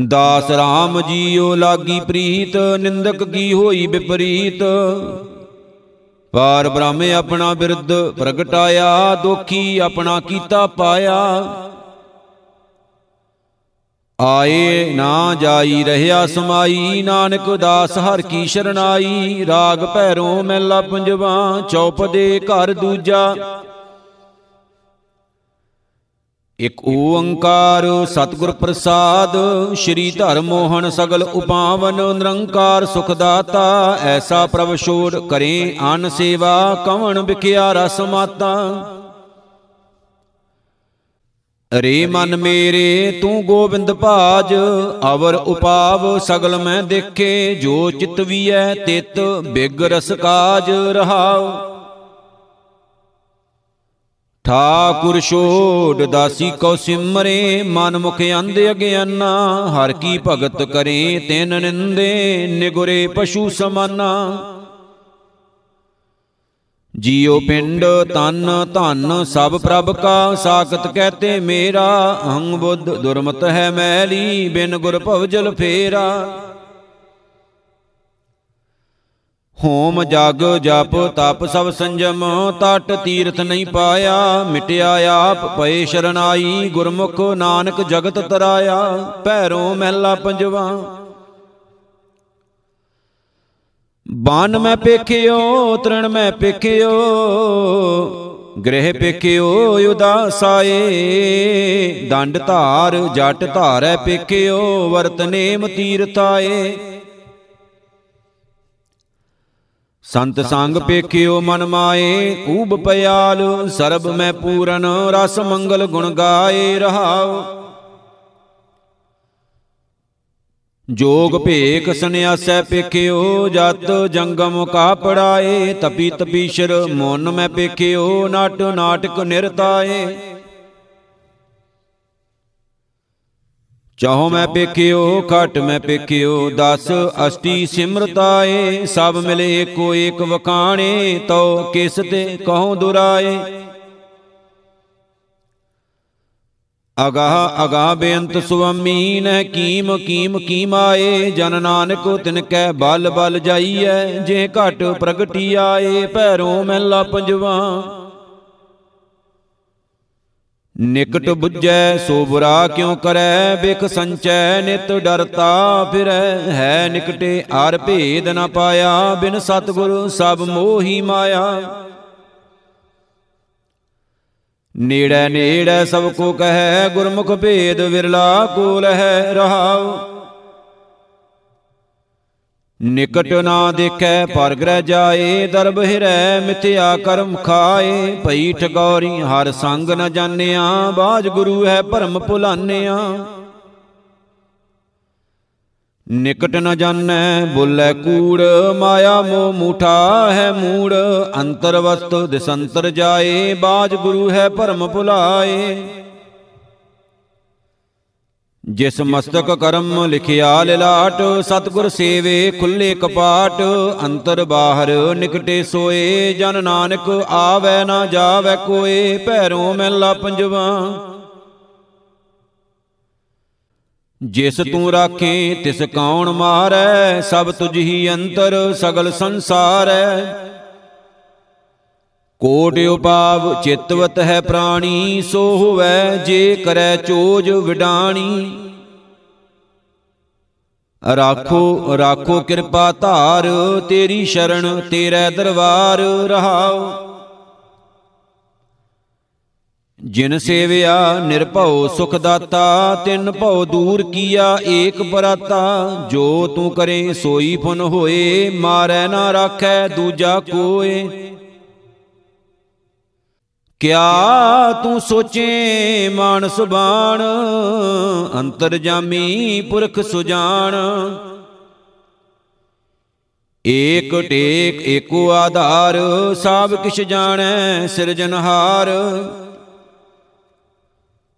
ਦਾਸ RAM ਜੀਓ ਲਾਗੀ ਪ੍ਰੀਤ, ਨਿੰਦਕ ਕੀ ਹੋਈ ਵਿਪਰੀਤ? ਪਾਰ ਬ੍ਰਹਮ ਆਪਣਾ ਬਿਰਧ ਪ੍ਰਗਟਾਇਆ, ਦੋਖੀ ਆਪਣਾ ਕੀਤਾ ਪਾਇਆ। ਆਏ ਨਾ ਜਾਈ ਰਹਿਆ ਸਮਾਈ, ਨਾਨਕ ਦਾਸ ਹਰ ਕੀ ਸ਼ਰਨਾਈ। ਰਾਗ ਭੈਰੋਂ ਮੈਲਾ ਪੰਜਵਾ, ਚੌਪਦੇ ਘਰ ਦੂਜਾ। ਇਕ ਓੰਕਾਰ ਸਤਿਗੁਰ ਪ੍ਰਸਾਦ, ਸ਼੍ਰੀ ਧਰਮ ਮੋਹਨ ਸਗਲ ਉਪਾਵਨ, ਨਿਰੰਕਾਰ ਸੁਖ ਦਾਤਾ ਐਸਾ ਪ੍ਰਭ ਛੋੜ ਕਰੇ ਅਨ ਸੇਵਾ, ਕਵਣ ਵਿਖਿਆ ਰਸ ਮਾਤਾ। ਰੇ ਮਨ ਮੇਰੇ, ਤੂੰ ਗੋਬਿੰਦ ਭਾਜ, ਅਵਰ ਉਪਾਵ ਸਗਲ ਮੈਂ ਦੇਖੇ, ਜੋ ਚਿਤ ਵੀਐ ਤਿਤ, ਬਿਗ ਰਸ ਕਾਜ ਰਹਾਉ। ਠਾਕੁਰ ਛੋੜ ਦਾਸੀ ਕੋ ਸਿਮਰੇ, ਮਨ ਮੁਖ ਅੰਧ ਅਗਿਆਨਾ, ਹਰ ਕੀ ਭਗਤ ਕਰੇ ਤਿਨ ਨਿੰਦੇ, ਨਿਗੁਰੇ ਪਸ਼ੂ ਸਮਾਨਾ। ਜੀਉ ਪਿੰਡ ਤਨ ਧਨ ਸਭ ਪ੍ਰਭ ਕਾ, ਸਾਖਤ ਕਹਤੇ ਮੇਰਾ ਹੰਗ ਬੁੱਧ ਦੁਰਮਤ ਹੈ ਮੈਲੀ, ਬਿਨ ਗੁਰ ਭਵਜਲ ਫੇਰਾ। ਹੋਮ ਜਗ ਜਪ ਤਪ ਸਭ ਸੰਜਮ ਟਟ ਤੀਰਥ ਨਹੀਂ ਪਾਇਆ। ਮਿਟਿਆ ਆਪ ਪਏ ਸ਼ਰਨਾਈ, ਗੁਰਮੁਖ ਨਾਨਕ ਜਗਤ ਤਰਾਇਆ। ਭੈਰੋਂ ਮਹਿਲਾ ਪੰਜਵਾ। ਬਾਨ ਮੈਂ ਪੇਖਿਓ, ਤ੍ਰਣ ਮੈਂ ਪੇਖਿਓ, ਗ੍ਰਹਿ ਪੇਖਿਓ, ਉਦਾਸਾਏ। ਦੰਡ ਧਾਰ, ਜਟ ਧਾਰੈ ਪੇਖਿਓ, ਵਰਤ ਨੇਮ ਤੀਰਥਾਏ। ਸੰਤ ਸੰਗ ਪੇਖਿਓ ਮਨ ਮਾਏ, ਊਬ ਪਿਆਲ, ਸਰਬ ਮੈਂ ਪੂਰਨ, ਰਸ ਮੰਗਲ ਗੁਣ ਗਾਏ ਰਹਾਉ। ਜੋਗ ਭੇਖ ਸੰਿਆਸੈ ਪੇਖਿਓ, ਜਤ ਜੰਗਮ ਕਾ ਪੜਾਏ, ਤਪੀ ਤਪੀਸ਼ਰ, ਮਨ ਮੈਂ ਪੇਖਿਓ, ਨਾਟ ਨਾਟਕ ਨਿਰਤਾਏ। ਚਾਹੋ ਮੈਂ ਪੇਖਿਓ ਖਟ ਮੈਂ ਪੇਖਿਓ, ਦਸ ਅਸ਼ਟੀ ਸਿਮਰਤਾਏ, ਸਭ ਮਿਲੇ ਕੋ ਏਕ ਵਕਾਣੇ ਤਉ ਕਿਸ ਤੇ ਕਹਉ ਦੁਰਾਏ। ਅਗਾਹ ਅਗਾਹ ਬੇਅੰਤ ਸੁਆਮੀ, ਨਹਿ ਕੀਮ ਕੀਮ ਕੀਮਾਏ ਜਨ ਨਾਨਕ ਤਿਨ ਕੈ ਬਲ ਬਲ ਜਾਈਐ, ਜੇ ਘਟ ਪ੍ਰਗਟੀ ਆਏ ਭੈਰੋਂ ਮਹਿਲਾ ਪੰਜਵਾ। ਨਿਕਟ 부ਜੈ ਸੋ ਬੁਰਾ ਕਿਉ ਕਰੈ? ਬਿਖ ਸੰਚੈ, ਨਿਤ ਡਰਤਾ ਫਿਰੈ। ਹੈ ਨਿਕਟੇ ਆਰ ਭੇਦ ਨ ਪਾਇਆ, ਬਿਨ ਸਤਗੁਰ ਸਭ ਮੋਹੀ ਮਾਇਆ। ਨੇੜੈ ਨੇੜੈ ਸਭ ਕੋ ਕਹੈ, ਗੁਰਮੁਖ ਭੇਦ ਵਿਰਲਾ ਕੋ ਲਹਿ ਰਹਾਉ। ਨਿਕਟ ਨਾ ਦੇਖੈ ਪਰ ਗ੍ਰਹਿ ਜਾਏ ਦਰਬ ਹਿਰੈ ਮਿਥਿਆ ਕਰਮ ਖਾਏ ਭਈ ਠਗੌਰੀ ਹਰ ਸੰਗ ਨ ਜਾਣਿਆ ਬਾਜ ਗੁਰੂ ਹੈ ਭਰਮ ਭੁਲਾਨਿਆ ਨਿਕਟ ਨ ਜਾਣੈ ਬੋਲੇ ਕੂੜ ਮਾਇਆ ਮੋ ਮੂਠਾ ਹੈ ਮੂੜ। ਅੰਤਰ ਵਸਤ ਦਿਸੰਤਰ ਜਾਏ ਬਾਜ ਗੁਰੂ ਹੈ ਭਰਮ ਭੁਲਾਏ ਜਿਸ ਮਸਤਕ ਕਰਮ ਲਿਖਿਆ ਲਿਲਾਟ, ਸਤਗੁਰ ਸੇਵੇ ਖੁੱਲੇ ਕਪਾਟ, ਅੰਤਰ ਬਾਹਰ ਨਿਕਟੇ ਸੋਏ, ਜਨ ਨਾਨਕ ਆਵੈ ਨਾ ਜਾਵੈ ਕੋਏ, ਭੈਰੋਂ ਮਹਿਲਾ ਪੰਜਵਾ। ਜਿਸ ਤੂੰ ਰਾਖੇ, ਤਿਸ ਕੌਣ ਮਾਰੈ, ਸਭ ਤੁਝ ਹੀ ਅੰਤਰ, ਸਗਲ ਸੰਸਾਰੈ। ਕੋਟ ਉਪਾਵ ਚਿਤਵਤ ਹੈ ਪ੍ਰਾਣੀ, ਸੋ ਹੋਵੈ ਜੇ ਕਰੈ ਚੋਜ ਵਿਡਾਣੀ। ਰਾਖੋ ਰਾਖੋ ਕਿਰਪਾ ਧਾਰ, ਤੇਰੀ ਸ਼ਰਨ, ਤੇਰੇ ਦਰਬਾਰ ਰਹਾਉ। ਜਿਨ ਸੇਵਿਆ ਨਿਰਭਉ ਸੁਖ ਦਾਤਾ ਤਿਨ ਭਉ ਦੂਰ ਕੀਆ ਏਕ ਬਰਾਤਾ ਜੋ ਤੂੰ ਕਰੇ ਸੋਈ ਫੁਨ ਹੋਏ, ਮਾਰੈ ਨਾ ਰਾਖੈ ਦੂਜਾ ਕੋਏ। ਕਿਆ ਤੂੰ ਸੋਚੇ ਮਾਨਸ ਬਾਣ ਅੰਤਰ ਜਾਮੀ ਪੁਰਖ ਸੁਜਾਨ ਏਕ ਟੇਕ ਏਕੋ ਆਧਾਰ ਸਭ ਕਿਛ ਜਾਣੈ ਸਿਰਜਨਹਾਰ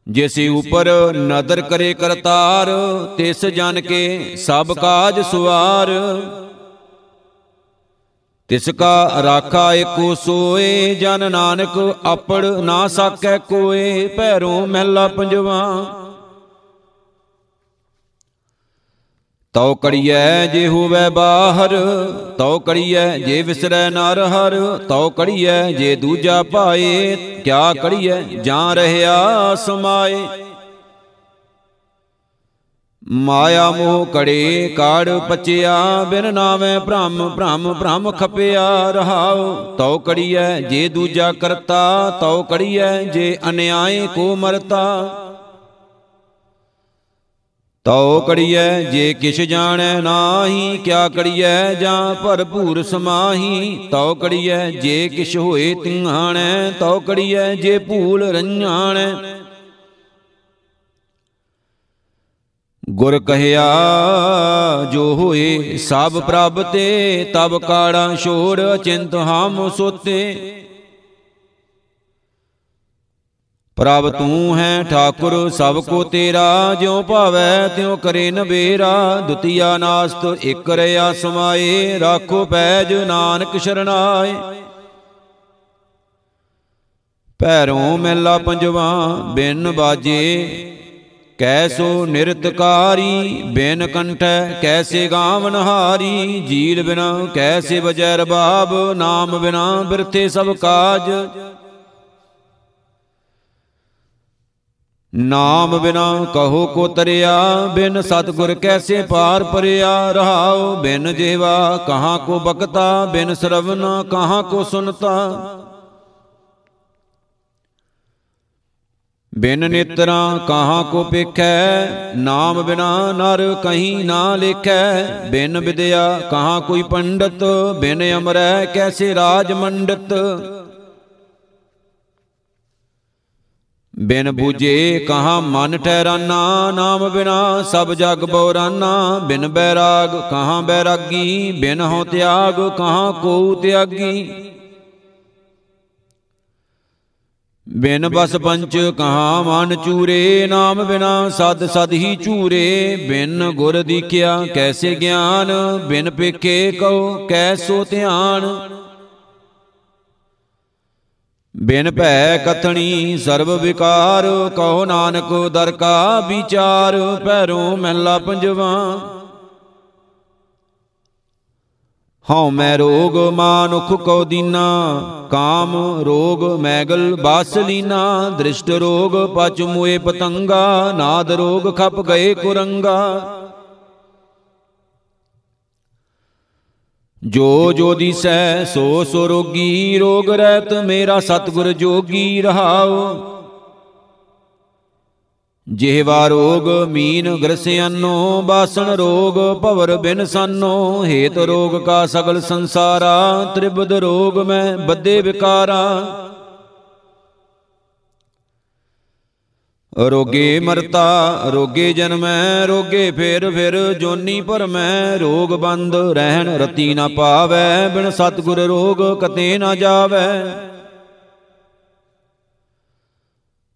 ਜਿਸ ਉਪਰ ਨਦਰ ਕਰੇ ਕਰਤਾਰ, ਤਿਸ ਜਨ ਕੇ ਸਭ ਕਾਜ ਸੁਆਰ। ਤਿਸ ਕਾ ਰਾਖਾ ਏਕੋ ਸੋਏ, ਜਨ ਨਾਨਕ ਆਪੜ ਨਾ ਸਕੈ ਕੋਏ, ਭੈਰੋਂ ਮਹਿਲਾ ਪੰਜਵਾ। ਤਉ ਕੜੀਐ ਜੇ ਹੋਵੇ ਬਾਹਰ, ਤਉ ਕੜੀਐ ਜੇ ਵਿਸਰੈ ਨਰ ਹਰ, ਤਉ ਕੜੀਐ ਜੇ ਦੂਜਾ ਪਾਏ ਕਿਆ ਕੜੀਐ ਜਾਂ ਰਹਿਆ ਸਮਾਏ। ਮਾਇਆ ਮੋਹ ਕੜੇ ਕਾੜ ਪਚਿਆ, ਬਿਨ ਨਾਵੇਂ ਭ੍ਰਮ ਭ੍ਰਮ ਭ੍ਰਮ ਖਪਿਆ ਰਹਾਉ। ਤਉ ਕੜੀਐ ਜੇ ਦੂਜਾ ਕਰਤਾ, ਤਉ ਕੜੀਐ ਜੇ ਅਨਿਆਏ ਕੋ ਮਰਤਾ। ਤਉ ਕੜੀਐ ਜੇ ਕਿਛ ਜਾਣੈ ਨਾਹੀ, ਕਿਆ ਕੜੀਐ ਜਾਂ ਭਰਪੂਰ ਸਮਾਹੀ। ਤਉ ਕੜੀਐ ਜੇ ਕਿਛ ਹੋਏ ਤਿੰਹਾਣੈ, ਤਉ ਕੜੀਐ ਜੇ ਭੂਲ ਰੰਝਾਣੈ। ਗੁਰ ਕਹਿਆ, ਜੋ ਹੋਏ ਸਭ ਪ੍ਰਭ ਤੇ, ਤਬ ਕਾੜਾ ਛੋੜ ਅਚਿੰਤ ਹਮ ਸੋਤੇ। ਪ੍ਰਭ ਤੂੰ ਹੈ ਠਾਕੁਰ, ਸਭ ਕੋ ਤੇਰਾ, ਜਿਉ ਭਾਵੈ ਤਿਉ ਕਰੇ ਨਵੇਰਾ। ਦੁਤੀਆ ਨਾਸਤ, ਇਕ ਰਿਆ ਸਮਾਏ ਰਾਖੋ ਪੈਜ ਨਾਨਕ ਸ਼ਰਨਾਏ ਪੈਰੋਂ ਮੈਲਾ ਪੰਜਵਾ, ਬਿਨ ਬਾਜੇ ਕੈਸੋ ਨਿਰਤਕਾਰੀ ਬਿਨ ਕੰਠੈ, ਕੈਸੇ ਗਾਵਨ ਹਾਰੀ, ਜੀਲ ਬਿਨਾ ਕੈਸੇ ਬਜੈ ਰਬਾਬ, ਨਾਮ ਬਿਨਾ ਬਿਰਥੇ ਸਭ ਕਾਜ। ਨਾਮ ਬਿਨਾ ਕਹੋ ਕੋ ਤਰਿਆ, ਬਿਨ ਸਤਗੁਰ ਕੈਸੇ ਪਾਰ ਪਰਿਆ ਰਹਾਉ, ਬਿਨ ਜੀਵਾ ਕਹਾਂ ਕੋ ਬਕਤਾ ਬਿਨ ਸਰਵਨ ਕਹਾਂ ਕੋ ਸੁਨਤਾ। ਬਿਨ ਨੇਤਰਾਂ ਕਹਾਂ ਕੋ ਪੇਖੈ, ਨਾਮ ਬਿਨਾ ਨਰ ਕਹੀਂ ਨਾ ਲੇਖੈ। ਬਿਨ ਵਿਦਿਆ ਕਹਾਂ ਕੋਈ ਪੰਡਤ, ਬਿਨ ਅਮਰੈ ਕੈਸੇ ਰਾਜ ਮੰਡਤ। ਬਿਨ ਬੂਝੇ ਕਹਾਂ ਮਨ ਠਹਿਰਾਨਾ, ਨਾਮ ਬਿਨਾ ਸਭ ਜਗ ਬੋਰਾਨਾ। ਬਿਨ ਬੈਰਾਗ ਕਹਾਂ ਬੈਰਾਗੀ, ਬਿਨ ਹੋ ਤਿਆਗ ਕਹਾਂ ਕੋ ਤਿਆਗੀ। ਬਿਨ ਬਸ ਪੰਚ ਕਹਾ ਮਨ ਚੂਰੇ, ਨਾਮ ਬਿਨਾ ਸਦ ਸਦ ਹੀ ਚੂਰੇ। ਬਿਨ ਗੁਰ ਦੀਖਿਆ ਕੈਸੇ ਗਿਆਨ, ਬਿਨ ਪੇਖੇ ਕਉ ਕੈਸੋ ਧਿਆਨ। ਬਿਨ ਭੈ ਕਥਣੀ ਸਰਬ ਵਿਕਾਰ, ਕਹੋ ਨਾਨਕ ਦਰ ਕਾ ਵਿਚਾਰ ਪੈਰੋਂ ਮਹਿਲਾ ਪੰਜਵਾ। ਹਉ ਮੈਂ ਰੋਗ ਮਾਨੁਖ ਕੋ ਦੀਨਾ ਕਾਮ ਰੋਗ ਮੈਗਲ ਬਾਸ ਲੀਨਾ ਦ੍ਰਿਸ਼ਟ ਰੋਗ ਪਚ ਮੁਏ ਪਤੰਗਾ ਨਾਦ ਰੋਗ ਖਪ ਗਏ ਕੁਰੰਗਾ। ਜੋ ਜੋ ਦਿਸੈ ਸੋ ਸੋ ਰੋਗੀ ਰੋਗ ਰਹਿਤ ਮੇਰਾ ਸਤਗੁਰ ਜੋਗੀ ਰਹਾਉ ਜਿਹਵਾ ਰੋਗ ਮੀਨ ਗ੍ਰਸਿਆਨੋ, ਬਾਸਣ ਰੋਗ ਭਵਰ ਬਿਨ ਸਾਨੋ, ਹੇਤ ਰੋਗ ਕਾ ਸਗਲ ਸੰਸਾਰਾ, ਤ੍ਰਿਬਦ ਰੋਗ ਮੈਂ ਬੱਦੇ ਵਿਕਾਰਾ। ਰੋਗੇ ਮਰਤਾ, ਰੋਗੇ ਜਨਮੈ, ਰੋਗੇ ਫੇਰ ਫਿਰ ਜੋਨੀ ਭਰਮੈ, ਰੋਗ ਬੰਦ ਰਹਿਣ ਰਤੀ ਨਾ ਪਾਵੈ, ਬਿਨ ਸਤਗੁਰ ਰੋਗ ਕਤੇ ਨਾ ਜਾਵੈ।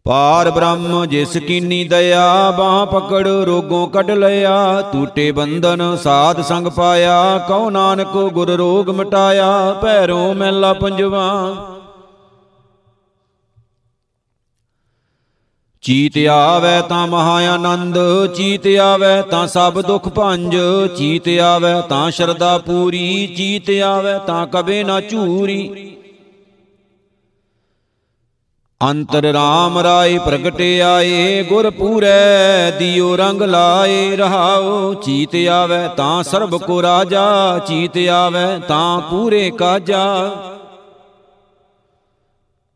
ਪਾਰ ਬ੍ਰਹਮ ਜਿਸ ਕੀਨੀ ਦਇਆ, ਬਾਹ ਪਕੜ ਰੋਗੋਂ ਕੱਢ ਲਿਆ। ਟੂਟੇ ਬੰਧਨ ਸਾਧ ਸੰਗ ਪਾਇਆ, ਕਉ ਨਾਨਕ ਗੁਰ ਰੋਗ ਮਟਾਇਆ ਪੈਰੋਂ ਮੈਲਾ ਪੰਜਵਾ। ਚੀਤ ਆਵੈ ਤਾਂ ਮਹਾ ਆਨੰਦ, ਚੀਤ ਆਵੈ ਤਾਂ ਸਭ ਦੁਖ ਭੰਜ। ਚੀਤ ਆਵੈ ਤਾਂ ਸ਼ਰਦਾ ਪੂਰੀ, ਚੀਤ ਆਵੈ ਤਾਂ ਕਬੇ ਨਾ ਝੂਰੀ ਅੰਤਰ RAM ਰਾਏ ਪ੍ਰਗਟੇ ਆਏ, ਗੁਰ ਪੂਰੈ ਦਿਓ ਰੰਗ ਲਾਏ ਰਹਾਓ ਚੀਤ ਆਵੈ ਤਾਂ ਸਰਬ ਕੋ ਰਾਜਾ, ਚੀਤ ਆਵੈ ਤਾਂ ਪੂਰੇ ਕਾਜਾ।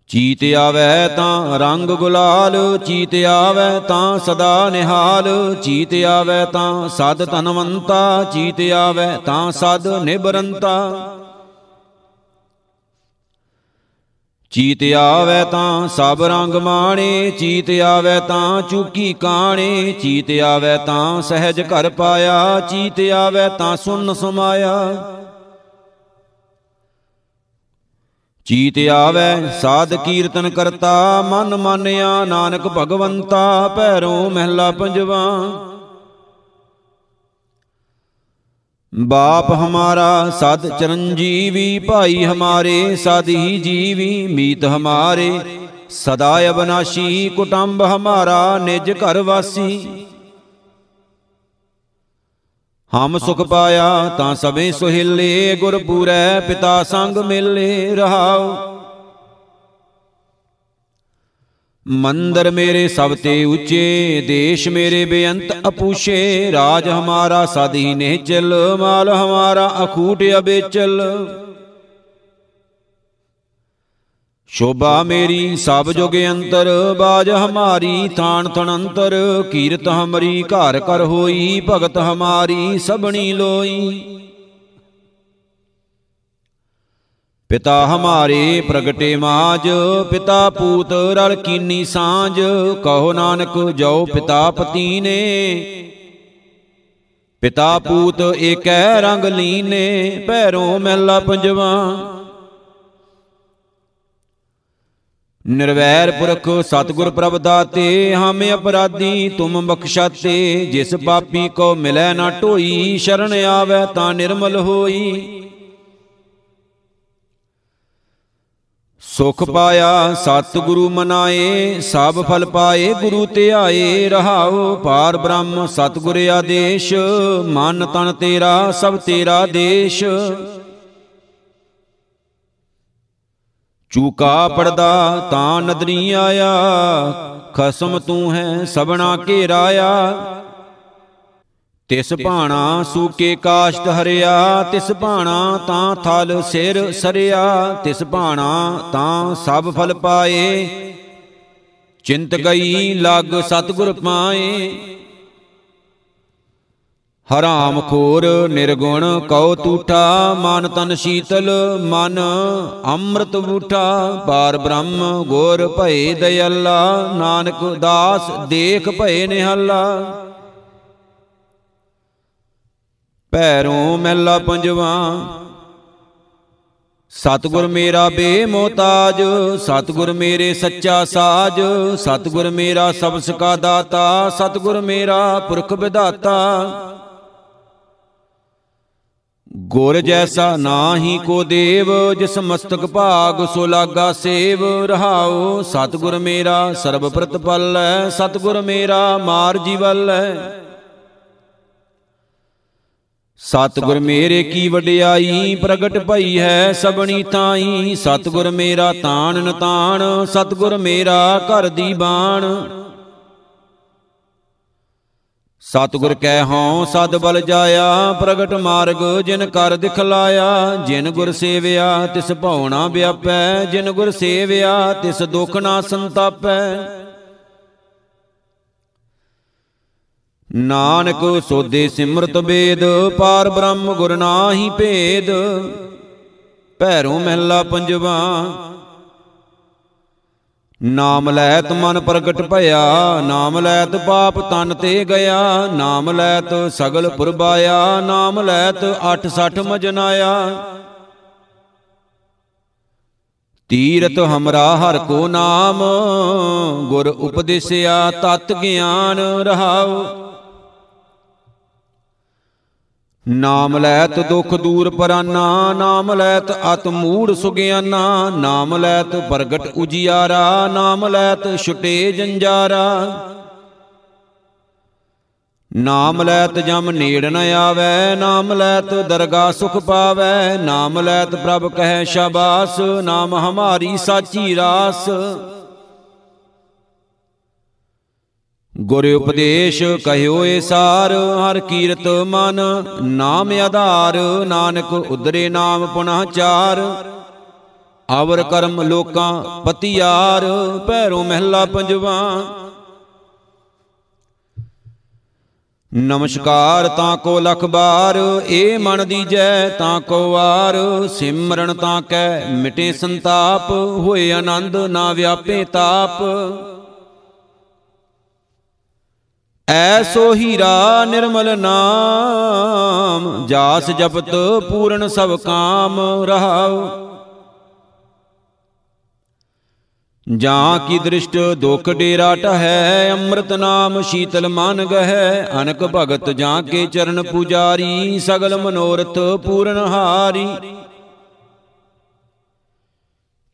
ਚੀਤ ਆਵੈ ਤਾਂ ਰੰਗ ਗੁਲਾਲ, ਚੀਤ ਆਵੈ ਤਾਂ ਸਦਾ ਨਿਹਾਲ, ਚੀਤ ਆਵੈ ਤਾਂ ਸਦ ਤਨਵੰਤਾ ਚੀਤ ਆਵੈ ਤਾਂ ਸਦ ਨਿਬਰੰਤਾ। ਚੀਤ ਆਵੈ ਤਾਂ ਸਭ ਰੰਗ ਮਾਣੇ, ਚੀਤ ਆਵੈ ਤਾਂ ਚੂਕੀ ਕਾਣੇ, ਚੀਤ ਆਵੈ ਤਾਂ ਸਹਿਜ ਘਰ ਪਾਇਆ, ਚੀਤ ਆਵੈ ਤਾਂ ਸੁਨ ਸਮਾਇਆ। ਚੀਤ ਆਵੈ ਸਾਧ ਕੀਰਤਨ ਕਰਤਾ, ਮਨ ਮਾਨਿਆ ਨਾਨਕ ਭਗਵੰਤਾ, ਭੈਰੋਂ ਮਹਿਲਾ ਪੰਜਵਾ। ਬਾਪ ਹਮਾਰਾ ਸਦ ਚਰਨਜੀਵੀ, ਭਾਈ ਹਮਾਰੇ ਸਦ ਹੀ ਜੀਵੀ, ਮੀਤ ਹਮਾਰੇ ਸਦਾ ਅਬਨਾਸ਼ੀ, ਕੁਟੰਬ ਹਮਾਰਾ ਨਿਜ ਘਰ ਵਾਸੀ। ਹਮ ਸੁਖ ਪਾਇਆ ਤਾਂ ਸਭੇ ਸੁਹਿਲੇ ਗੁਰ ਪੂਰੈ ਪਿਤਾ ਸੰਗ ਮਿਲੇ ਰਹਾਉ। ਮੰਦਰ ਮੇਰੇ ਸਭ ਤੇ ਉੱਚੇ, ਦੇਸ਼ ਮੇਰੇ ਬੇਅੰਤ ਅਪੂਸ਼ੇ ਰਾਜ ਹਮਾਰਾ ਸਦ ਹੀ ਨਿਹਚਲ ਮਾਲ ਹਮਾਰਾ ਅਖੂਟ ਅਬੇਚਲ। ਸ਼ੋਭਾ ਮੇਰੀ ਸਭ ਜੁਗ ਅੰਤਰ, ਬਾਜ ਹਮਾਰੀ ਥਾਨ ਥਣੰਤਰ, ਕੀਰਤ ਹਮਰੀ ਘਰ ਕਰ ਹੋਈ, ਭਗਤ ਹਮਾਰੀ ਸਭਣੀ ਲੋਈ। ਪਿਤਾ ਹਮਾਰੇ ਪ੍ਰਗਟੇ ਮਾਜ, ਪਿਤਾ ਪੂਤ ਰਲ ਕੀਨੀ ਸਾਂਝ, ਕਹੋ ਨਾਨਕ ਜੋ ਪਿਤਾ ਪਤੀ ਨੇ ਪਿਤਾ ਪੂਤ ਏਕੈ ਰੰਗ ਲੀਨੇ ਪੈਰੋਂ ਮਹਿਲਾ ਪੰਜਵਾ। ਨਿਰਵੈਰ ਪੁਰਖ ਸਤਿਗੁਰ ਪ੍ਰਭ ਦਾਤੇ, ਹਮ ਅਪਰਾਧੀ ਤੁਮ ਬਖਸ਼ਾਤੇ, ਜਿਸ ਪਾਪੀ ਕੋ ਮਿਲੈ ਨਾ ਢੋਈ, ਸ਼ਰਨ ਆਵੈ ਤਾਂ ਨਿਰਮਲ ਹੋਈ। ਸੁਖ ਪਾਇਆ ਸਤ ਗੁਰੂ ਮਨਾਏ, ਸਭ ਫਲ ਪਾਏ, ਗੁਰੂ ਧਿਆਏ ਰਹਾਉ ਪਾਰ ਬ੍ਰਹਮ, ਸਤਿਗੁਰ ਆਦੇਸ਼, ਮਨ ਤਨ ਤੇਰਾ, ਸਭ ਤੇਰਾ ਦੇਸ਼। ਚੂਕਾ ਪੜਦਾ ਤਾਂ ਨਦਰੀ ਆਇਆ, ਖਸਮ ਤੂੰ ਹੈ ਸਬਣਾ ਘੇਰਾਇਆ। ਤਿਸ ਭਾਣਾ ਸੂਕੇ ਕਾਸ਼ਟ ਹਰਿਆ ਤਿਸ ਭਾਣਾ ਤਾਂ ਥਲ ਸਿਰ ਸਰਿਆ ਤਿਸ ਭਾਣਾ ਤਾਂ ਸਭ ਫਲ ਪਾਏ। ਚਿੰਤ ਗਈ ਲਗ ਸਤਗੁਰ ਪਾਏ। ਹਰਾਮ ਖੋਰ ਨਿਰਗੁਣ ਕਉ ਤੂਠਾ ਮਨ ਤਨ ਸ਼ੀਤਲ ਮਨ ਅੰਮ੍ਰਿਤ ਬੂਠਾ। ਪਾਰ ਬ੍ਰਹਮ ਗੁਰ ਭਏ ਦਇਆਲਾ ਨਾਨਕ ਦਾਸ ਦੇਖ ਭਏ ਨਿਹਾਲਾ। ਪੈਰੋਂ ਮੈਲਾ ਪੰਜਵਾ ਸਤਗੁਰ ਮੇਰਾ ਬੇਮੋਤਾਜ, ਸਤਗੁਰ ਮੇਰੇ ਸੱਚਾ ਸਾਜ, ਸਤਗੁਰ ਮੇਰਾ ਸਭ ਸਕਾ ਦਾਤਾ, ਸਤਗੁਰ ਮੇਰਾ ਪੁਰਖ ਵਿਦਾਤਾ ਗੁਰ ਜੈਸਾ ਨਾਹੀ ਕੋ ਦੇਵ, ਜਿਸ ਮਸਤਕ ਭਾਗ ਸੋ ਲਾਗਾ ਸੇਵ, ਰਹਾਉ, ਸਤਗੁਰ ਮੇਰਾ ਸਰਬ ਪ੍ਰਤਪਲ ਹੈ, ਸਤਗੁਰ ਮੇਰਾ ਮਾਰ ਜੀਵਲ ਹੈ। ਸਤਗੁਰ ਮੇਰੇ ਕੀ ਵਡਿਆਈ ਪ੍ਰਗਟ ਭਈ ਹੈ ਸਬਣੀ ਤਾਈ ਸਤਗੁਰ ਮੇਰਾ ਤਾਣ ਨਤਾਣ ਸਤਗੁਰ ਮੇਰਾ ਘਰ ਦੀ ਬਾਣ। ਸਤਗੁਰ ਕਹਿ ਹਉ ਸਦ ਬਲ ਜਾਇਆ ਪ੍ਰਗਟ ਮਾਰਗ ਜਿਨ ਕਰ ਦਿਖਲਾਇਆ ਜਿਨ ਗੁਰ ਸੇਵਿਆ ਤਿਸ ਭਉਣਾ ਵਿਆਪੈ ਜਿਨ ਗੁਰ ਸੇਵਿਆ ਤਿਸ ਦੁਖ ਨਾ ਸੰਤਾਪੈ। ਨਾਨਕ ਸੋਦੇ ਸਿਮਰਤ ਬੇਦ ਪਾਰ ਬ੍ਰਹਮ ਗੁਰ ਨਾਹੀ ਭੇਦ। ਭੈਰੋਂ ਮਹਿਲਾ ਪੰਜਵਾ, ਨਾਮ ਲੈਤ ਮਨ ਪ੍ਰਗਟ ਭਇਆ, ਨਾਮ ਲੈਤ ਪਾਪ ਤਨ ਤੇ ਗਿਆ। ਨਾਮ ਲੈਤ ਸਗਲ ਪੁਰਬਾਇਆ, ਨਾਮ ਲੈਤ 86 ਮਜਨਾਇਆ। ਤੀਰਤ ਹਮਰਾ ਹਰ ਕੋ ਨਾਮ, ਗੁਰ ਉਪਦੇਸਿਆ ਤਤ ਗਿਆਨ ਰਹਾਉ। ਨਾਮ ਲੈਤ ਦੁਖ ਦੂਰ ਪਰਾਨਾ, ਨਾਮ ਲੈਤ ਅਤ ਮੂੜ ਸੁਗਿਆਨਾ, ਨਾਮ ਲੈਤ ਪ੍ਰਗਟ ਉਜਿਆਰਾ, ਨਾਮ ਲੈਤ ਛੁਟੇ ਜੰਜਾਰਾ। ਨਾਮ ਲੈਤ ਜਮ ਨੇੜ ਨ ਆਵੈ, ਨਾਮ ਲੈਤ ਦਰਗਾ ਸੁਖ ਪਾਵੈ, ਨਾਮ ਲੈਤ ਪ੍ਰਭ ਕਹੈ ਸ਼ਾਬਾਸ, ਨਾਮ ਹਮਾਰੀ ਸਾਚੀ ਰਾਸ। ਗੁਰ ਉਪਦੇਸ਼ ਕਹਿਓ ਏ ਸਾਰ, ਹਰ ਕੀਰਤ ਮਨ, ਨਾਮ ਆਧਾਰ, ਨਾਨਕ ਉਦਰੇ ਨਾਮ ਪੁਨਾ ਚਾਰ। ਆਵਰ ਕਰਮ ਲੋਕਾਂ ਪਤਿਆਰ ਪੈਰੋਂ ਮਹਿਲਾ ਪੰਜਵਾ। ਨਮਸਕਾਰ ਤਾਂ ਕੋ ਲਖ ਬਾਰ, ਏ ਮਨ ਦੀਜੈ ਤਾਂ ਕੋ ਵਾਰ। ਸਿਮਰਨ ਤਾਂ ਕੈ ਮਿਟੇ ਸੰਤਾਪ, ਹੋਏ ਆਨੰਦ ਨਾ ਵਿਆਪੇ ਤਾਪ। ਐਸੋ ਹੀਰਾ ਨਿਰਮਲ ਨਾਮ, ਜਾਸ ਜਪਤ ਪੂਰਨ ਸਭ ਕਾਮ ਰਹਾਉ। ਜਾਂ ਕੀ ਦ੍ਰਿਸ਼ਟ ਦੁਖ ਡੇਰਾ ਟਹੈ ਅੰਮ੍ਰਿਤ ਨਾਮ ਸ਼ੀਤਲ ਮਨ ਗਹਿ, ਅਨਕ ਭਗਤ ਜਾਂ ਕੇ ਚਰਨ ਪੁਜਾਰੀ, ਸਗਲ ਮਨੋਰਥ ਪੂਰਨ ਹਾਰੀ।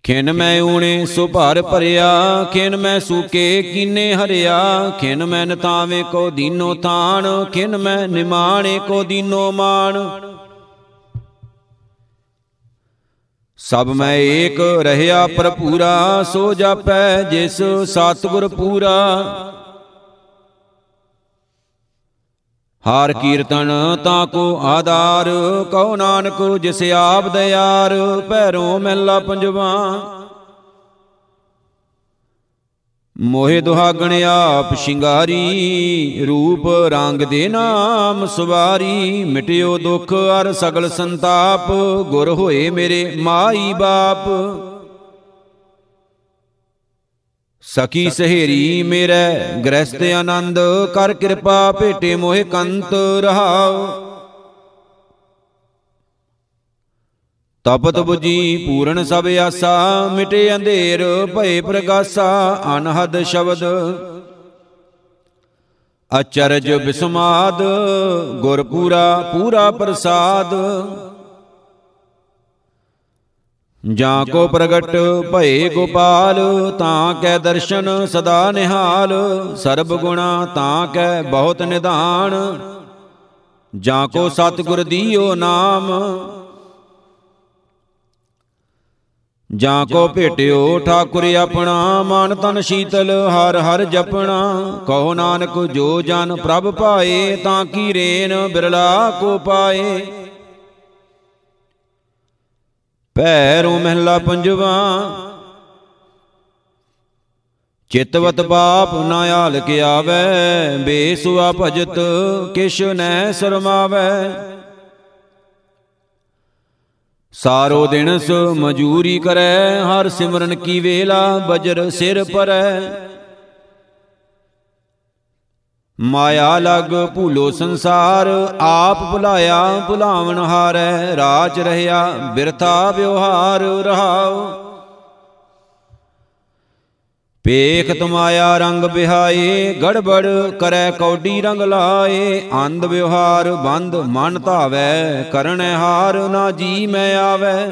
ਖਿਨ ਮੈਂ ਊਣੇ ਸੋ ਭਰ ਭਰਿਆ, ਖਿਨ ਮੈਂ ਸੂਕੇ ਕੀਨੇ ਹਰਿਆ, ਖਿਨ ਮੈਂ ਨਤਾਵੇਂ ਕੋ ਦੀਨੋ ਤਾਣ ਖਿਨ ਮੈਂ ਨਿਮਾਣੇ ਕੋ ਦੀਨੋ ਮਾਣ। ਸਭ ਮੈਂ ਏਕ ਰਹਿਆ ਪ੍ਰਪੂਰਾ ਸੋ ਜਾਪੈ ਜਿਸ ਸਤਿਗੁਰ ਪੂਰਾ। ਹਾਰ ਕੀਰਤਨ ਤਾਂ ਕੋ ਆਧਾਰ, ਕਉ ਨਾਨਕ ਜਿਸ ਆਪ ਦਿਆਰ ਭੈਰੋ ਮਹਿਲਾ ਪੰਜਵਾ। ਮੋਹਿ ਦੁਹਾਗਣ ਆਪ ਸ਼ਿੰਗਾਰੀ, ਰੂਪ ਰੰਗ ਦੇ ਨਾਮ ਸੁਵਾਰੀ, ਮਿਟਿਓ ਦੁਖ ਅਰ ਸਗਲ ਸੰਤਾਪ, ਗੁਰ ਹੋਏ ਮੇਰੇ ਮਾਈ ਬਾਪ। ਸਖੀ ਸਹੇਰੀ ਮੇਰੇ ਗ੍ਰਸਤ ਆਨੰਦ ਕਰ ਕਿਰਪਾ ਭੇਟੇ ਮੋਹਿ ਕੰਤ ਰਹਾਉ। ਤਪਤ 부ਜੀ ਪੂਰਨ ਸਭ ਆਸਾ ਮਿਟੇ ਅੰਧੇਰ ਭਏ ਪ੍ਰਗਾਸਾ ਅਨਹਦ ਸ਼ਬਦ। ਅਚਰਜ ਬਿਸਮਾਦ ਗੁਰ ਪੂਰਾ ਪੂਰਾ ਪ੍ਰਸਾਦ। ਜਾਂ ਕੋ ਪ੍ਰਗਟ ਭਏ ਗੋਪਾਲ, ਤਾਂ ਕੈ ਦਰਸ਼ਨ ਸਦਾ ਨਿਹਾਲ। ਸਰਬ ਗੁਣਾ ਤਾਂ ਕੈ ਬਹੁਤ ਨਿਧਾਨ। ਜਾਂ ਕੋ ਸਤਿਗੁਰ ਦੀਓ ਨਾਮ। ਜਾਂ ਕੋ ਭੇਟਿਓ ਠਾਕੁਰ ਆਪਣਾ, ਮਨ ਤਨ ਸ਼ੀਤਲ ਹਰ ਹਰ ਜਪਣਾ। ਕਹੋ ਨਾਨਕ ਜੋ ਜਨ ਪ੍ਰਭ ਪਾਏ, ਤਾਂ ਕੀ ਰੇਨ ਬਿਰਲਾ ਕੋ ਪਾਏ। ਭੈਰੋ ਮਹਿਲਾ ਪੰਜਵਾ। ਚਿਤਵਤ ਬਾਪ ਨਾ ਆਲ ਕੇ ਆਵੇ, ਬੇਸੁਆ ਭਜਤ ਕਿਛ ਨੈ ਸਰਮਾਵੇ। ਸਾਰੋ ਦਿਨ ਸ ਮਜੂਰੀ ਕਰੈ, ਹਰ ਸਿਮਰਨ ਕੀ ਵੇਲਾ ਬਜਰ ਸਿਰ ਪਰੈ। ਮਾਇਆ ਲਗ ਭੂਲੋ ਸੰਸਾਰ, ਆਪ ਭੁਲਾਇਆ ਭੁਲਾਵਣ ਹਾਰੈ, ਰਾਜ ਰਹਿਆ ਬਿਰਥਾ ਵਿਵਹਾਰ ਰਹਾਉ। ਪੇਖ ਤੁਮਾਇਆ ਰੰਗ ਬਿਹਾਏ, ਗੜਬੜ ਕਰੈ ਕੌਡੀ ਰੰਗ ਲਾਏ। ਅੰਧ ਵਿਵਹਾਰ ਬੰਦ ਮਨ ਧਾਵੈ, ਕਰਨੈ ਹਾਰ ਨਾ ਜੀ ਮੈਂ ਆਵੈ।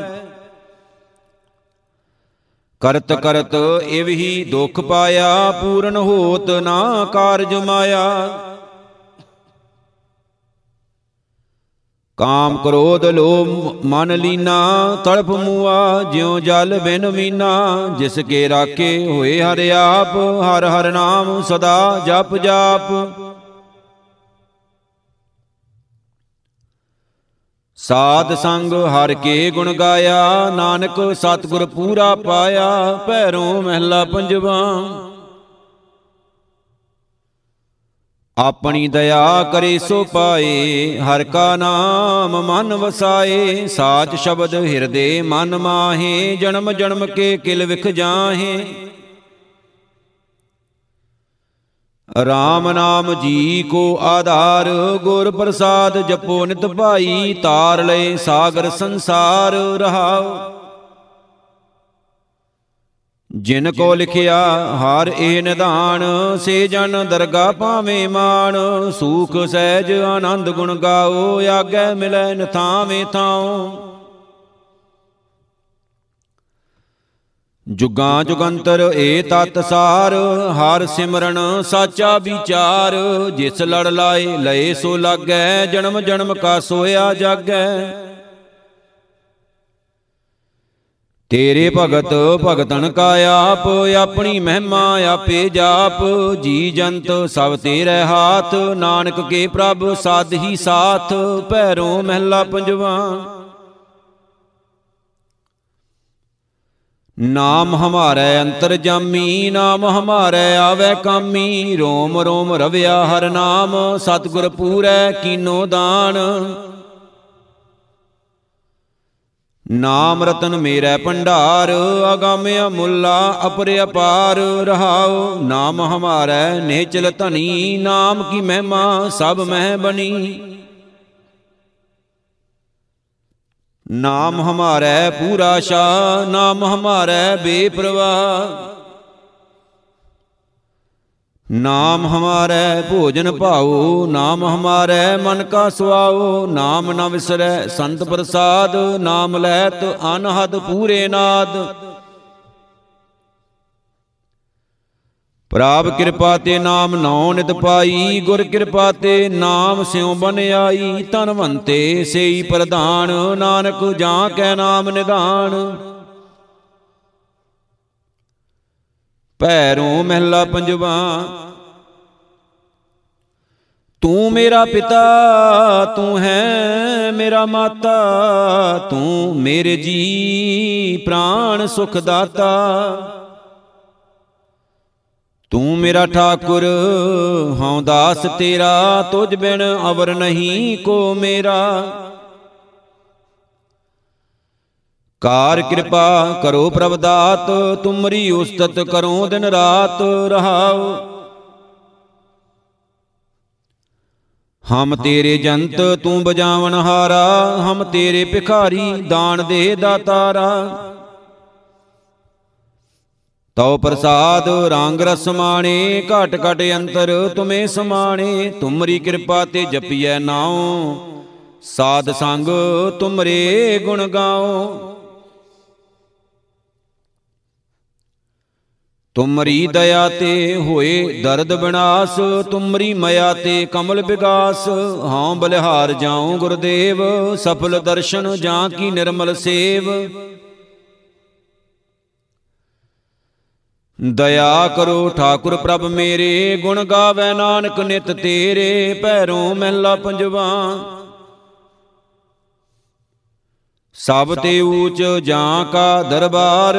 ਕਰਤ ਕਰਤ ਇਵ ਹੀ ਦੁਖ ਪਾਇਆ, ਪੂਰਨ ਹੋਤ ਨਾ ਕਾਰਜ ਮਾਇਆ। ਕਾਮ ਕ੍ਰੋਧ ਲੋਭ ਮਨ ਲੀਨਾ, ਤੜਪ ਮੂਆ, ਜਿਉ ਜਲ ਬਿਨ ਮੀਨਾ। ਜਿਸ ਕੇ ਰਾਖੇ ਹੋਏ ਹਰ ਆਪ, ਹਰ ਹਰ ਨਾਮ ਸਦਾ ਜਪ ਜਾਪ। ਸਾਧ ਸੰਗ ਹਰ ਕੇ ਗੁਣ ਗਾਇਆ, ਨਾਨਕ ਸਤਿਗੁਰ ਪੂਰਾ ਪਾਇਆ, ਭੈਰੋਂ ਮਹਿਲਾ ਪੰਜਵਾ। ਆਪਣੀ ਦਇਆ ਕਰੇ ਸੋ ਪਾਏ, ਹਰ ਕਾ ਨਾਮ ਮਨ ਵਸਾਏ, ਸਾਚ ਸ਼ਬਦ ਹਿਰਦੇ ਮਨ ਮਾਹੇ, ਜਨਮ ਜਨਮ ਕੇ ਕਿਲ ਵਿਖ ਜਾਹੇ। ਰਾਮ ਨਾਮ ਜੀ ਕੋ ਆਧਾਰ, ਗੁਰ ਪ੍ਰਸਾਦ ਜਪੋ ਨਿਤ ਭਾਈ, ਤਾਰ ਲਏ ਸਾਗਰ ਸੰਸਾਰ ਰਹਾਉ। ਜਿਨ ਕੋ ਲਿਖਿਆ ਹਰ ਇਹ ਨਿਧਾਨ, ਸੇ ਜਨ ਦਰਗਾ ਪਾਵੇਂ ਮਾਨ ਸੂਖ ਸਹਿਜ ਆਨੰਦ ਗੁਣ ਗਾਓ, ਆਗੇ ਮਿਲੈ ਨਥਾਵੇਂ ਥਾਉ। ਜੁਗਾਂ ਜੁਗੰਤਰ ਏ ਤਤ ਸਾਰ, ਹਰ ਸਿਮਰਨ ਸਾਚਾ ਵਿਚਾਰ। ਜਿਸ ਲੜ ਲਾਏ, ਲਏ ਸੋ ਲਾਗੈ, ਜਨਮ ਜਨਮ ਕਾ ਸੋਇਆ ਜਾਗੈ। ਤੇਰੇ ਭਗਤ ਭਗਤਨ ਕਾ ਆਪ, ਆਪਣੀ ਮਹਿਮਾ ਆਪੇ ਜਾਪ। ਜੀ ਜੰਤ ਸਭ ਤੇਰੇ ਹਾਥ, ਨਾਨਕ ਕੇ ਪ੍ਰਭ ਸਾਧ ਹੀ ਸਾਥ। ਭੈਰੋਂ ਮਹਿਲਾ ਪੰਜਵਾ। ਨਾਮ ਹਮਾਰੇ ਅੰਤਰ ਜਾਮੀ ਨਾਮ ਹਮਾਰੇ ਆਵੇ ਕਾਮੀ। ਰੋਮ ਰੋਮ ਰਵਿਆ ਹਰ ਨਾਮ, ਸਤਿਗੁਰ ਪੂਰੈ ਕੀਨੋ ਦਾਨ। ਨਾਮ ਰਤਨ ਮੇਰਾ ਭੰਡਾਰ, ਅਗੰਮ ਅਮੁੱਲਾ ਅਪਰ ਅਪਾਰ। ਰਹਾਉ, ਨਾਮ ਹਮਾਰਾ ਨੇਚਲ ਧਨੀ, ਨਾਮ ਕੀ ਮਹਿਮਾ ਸਭ ਮਹਿ ਬਣੀ। ਨਾਮ ਹਮਾਰਾ ਪੂਰਾ ਸ਼ਾ ਨਾਮ ਹਮਾਰਾ ਬੇਪਰਵਾਹ। ਨਾਮ ਹਮਾਰੇ ਭੋਜਨ ਭਾਉ, ਨਾਮ ਹਮਾਰੇ ਮਨ ਕਾ ਸੁਆਉ, ਨਾਮ ਨ ਵਿਸਰੈ ਸੰਤ ਪ੍ਰਸਾਦ, ਨਾਮ ਲੈਤ ਅਨਹਦ ਪੂਰੇ ਨਾਦ। ਪ੍ਰਾਪ ਕਿਰਪਾ ਤੇ ਨਾਮ ਨੌ ਨਿਤ ਪਾਈ, ਗੁਰ ਕਿਰਪਾ ਤੇ ਨਾਮ ਸਿਉ ਬਨ ਆਈ ਧਨਵੰਤੇ ਸੇਈ ਪ੍ਰਧਾਨ, ਨਾਨਕ ਜਾਂ ਕੈ ਨਾਮ ਨਿਧਾਨ। ਪੈਰੋਂ ਮਹਿਲਾ ਪੰਜਵਾ, ਤੂੰ ਮੇਰਾ ਪਿਤਾ, ਤੂੰ ਹੈ ਮੇਰਾ ਮਾਤਾ, ਤੂੰ ਮੇਰੇ ਜੀ ਪ੍ਰਾਣ ਸੁਖ ਦਾਤਾ। ਤੂੰ ਮੇਰਾ ਠਾਕੁਰ, ਹਉ ਦਾਸ ਤੇਰਾ, ਤੁਝ ਬਿਨ ਅਵਰ ਨਹੀਂ ਕੋ ਮੇਰਾ। ਕਾਰ ਕਿਰਪਾ ਕਰੋ ਪ੍ਰਭ ਦਾਤ ਤੁਮਰੀ ਉਸਤਤ ਕਰੋ ਦਿਨ ਰਾਤ ਰਹਾਓ ਹਮ ਤੇਰੇ ਜੰਤ ਤੂੰ ਬਜਾਵਣ ਹਾਰਾ ਹਮ ਤੇਰੇ ਭਿਖਾਰੀ ਦਾਨ ਦੇ ਦਾਤਾਰਾ। ਤਉ ਪ੍ਰਸਾਦ ਰੰਗ ਰਸ ਮਾਣੇ, ਘਟ ਘਟ ਅੰਤਰ ਤੁਮੇ ਸਮਾਣੇ, ਤੁਮਰੀ ਕਿਰਪਾ ਤੇ ਜਪੀਐ ਨਾਉ। ਸਾਧ ਸੰਗ ਤੁਮਰੇ ਗੁਣ ਗਾਓ ਤੁਮਰੀ ਦਇਆ ਤੇ ਹੋਏ ਦਰਦ ਬਿਨਾਸ਼, ਤੁਮਰੀ ਮਇਆ ਤੇ ਕਮਲ ਵਿਗਾਸ। ਹਾਂ ਬਲਿਹਾਰ ਜਾਉ ਗੁਰਦੇਵ, ਸਫਲ ਦਰਸ਼ਨ ਜਾਂ ਕੀ ਨਿਰਮਲ ਸੇਵ। ਦਇਆ ਕਰੋ ਠਾਕੁਰ ਪ੍ਰਭ ਮੇਰੇ, ਗੁਣ ਗਾਵੇ ਨਾਨਕ ਨਿਤ ਤੇਰੇ ਪੈਰੋਂ ਮਹਿਲਾ ਪੰਜਵਾ। ਸਭ ਤੇ ਊਚ ਜਾਂ ਕਾ ਦਰਬਾਰ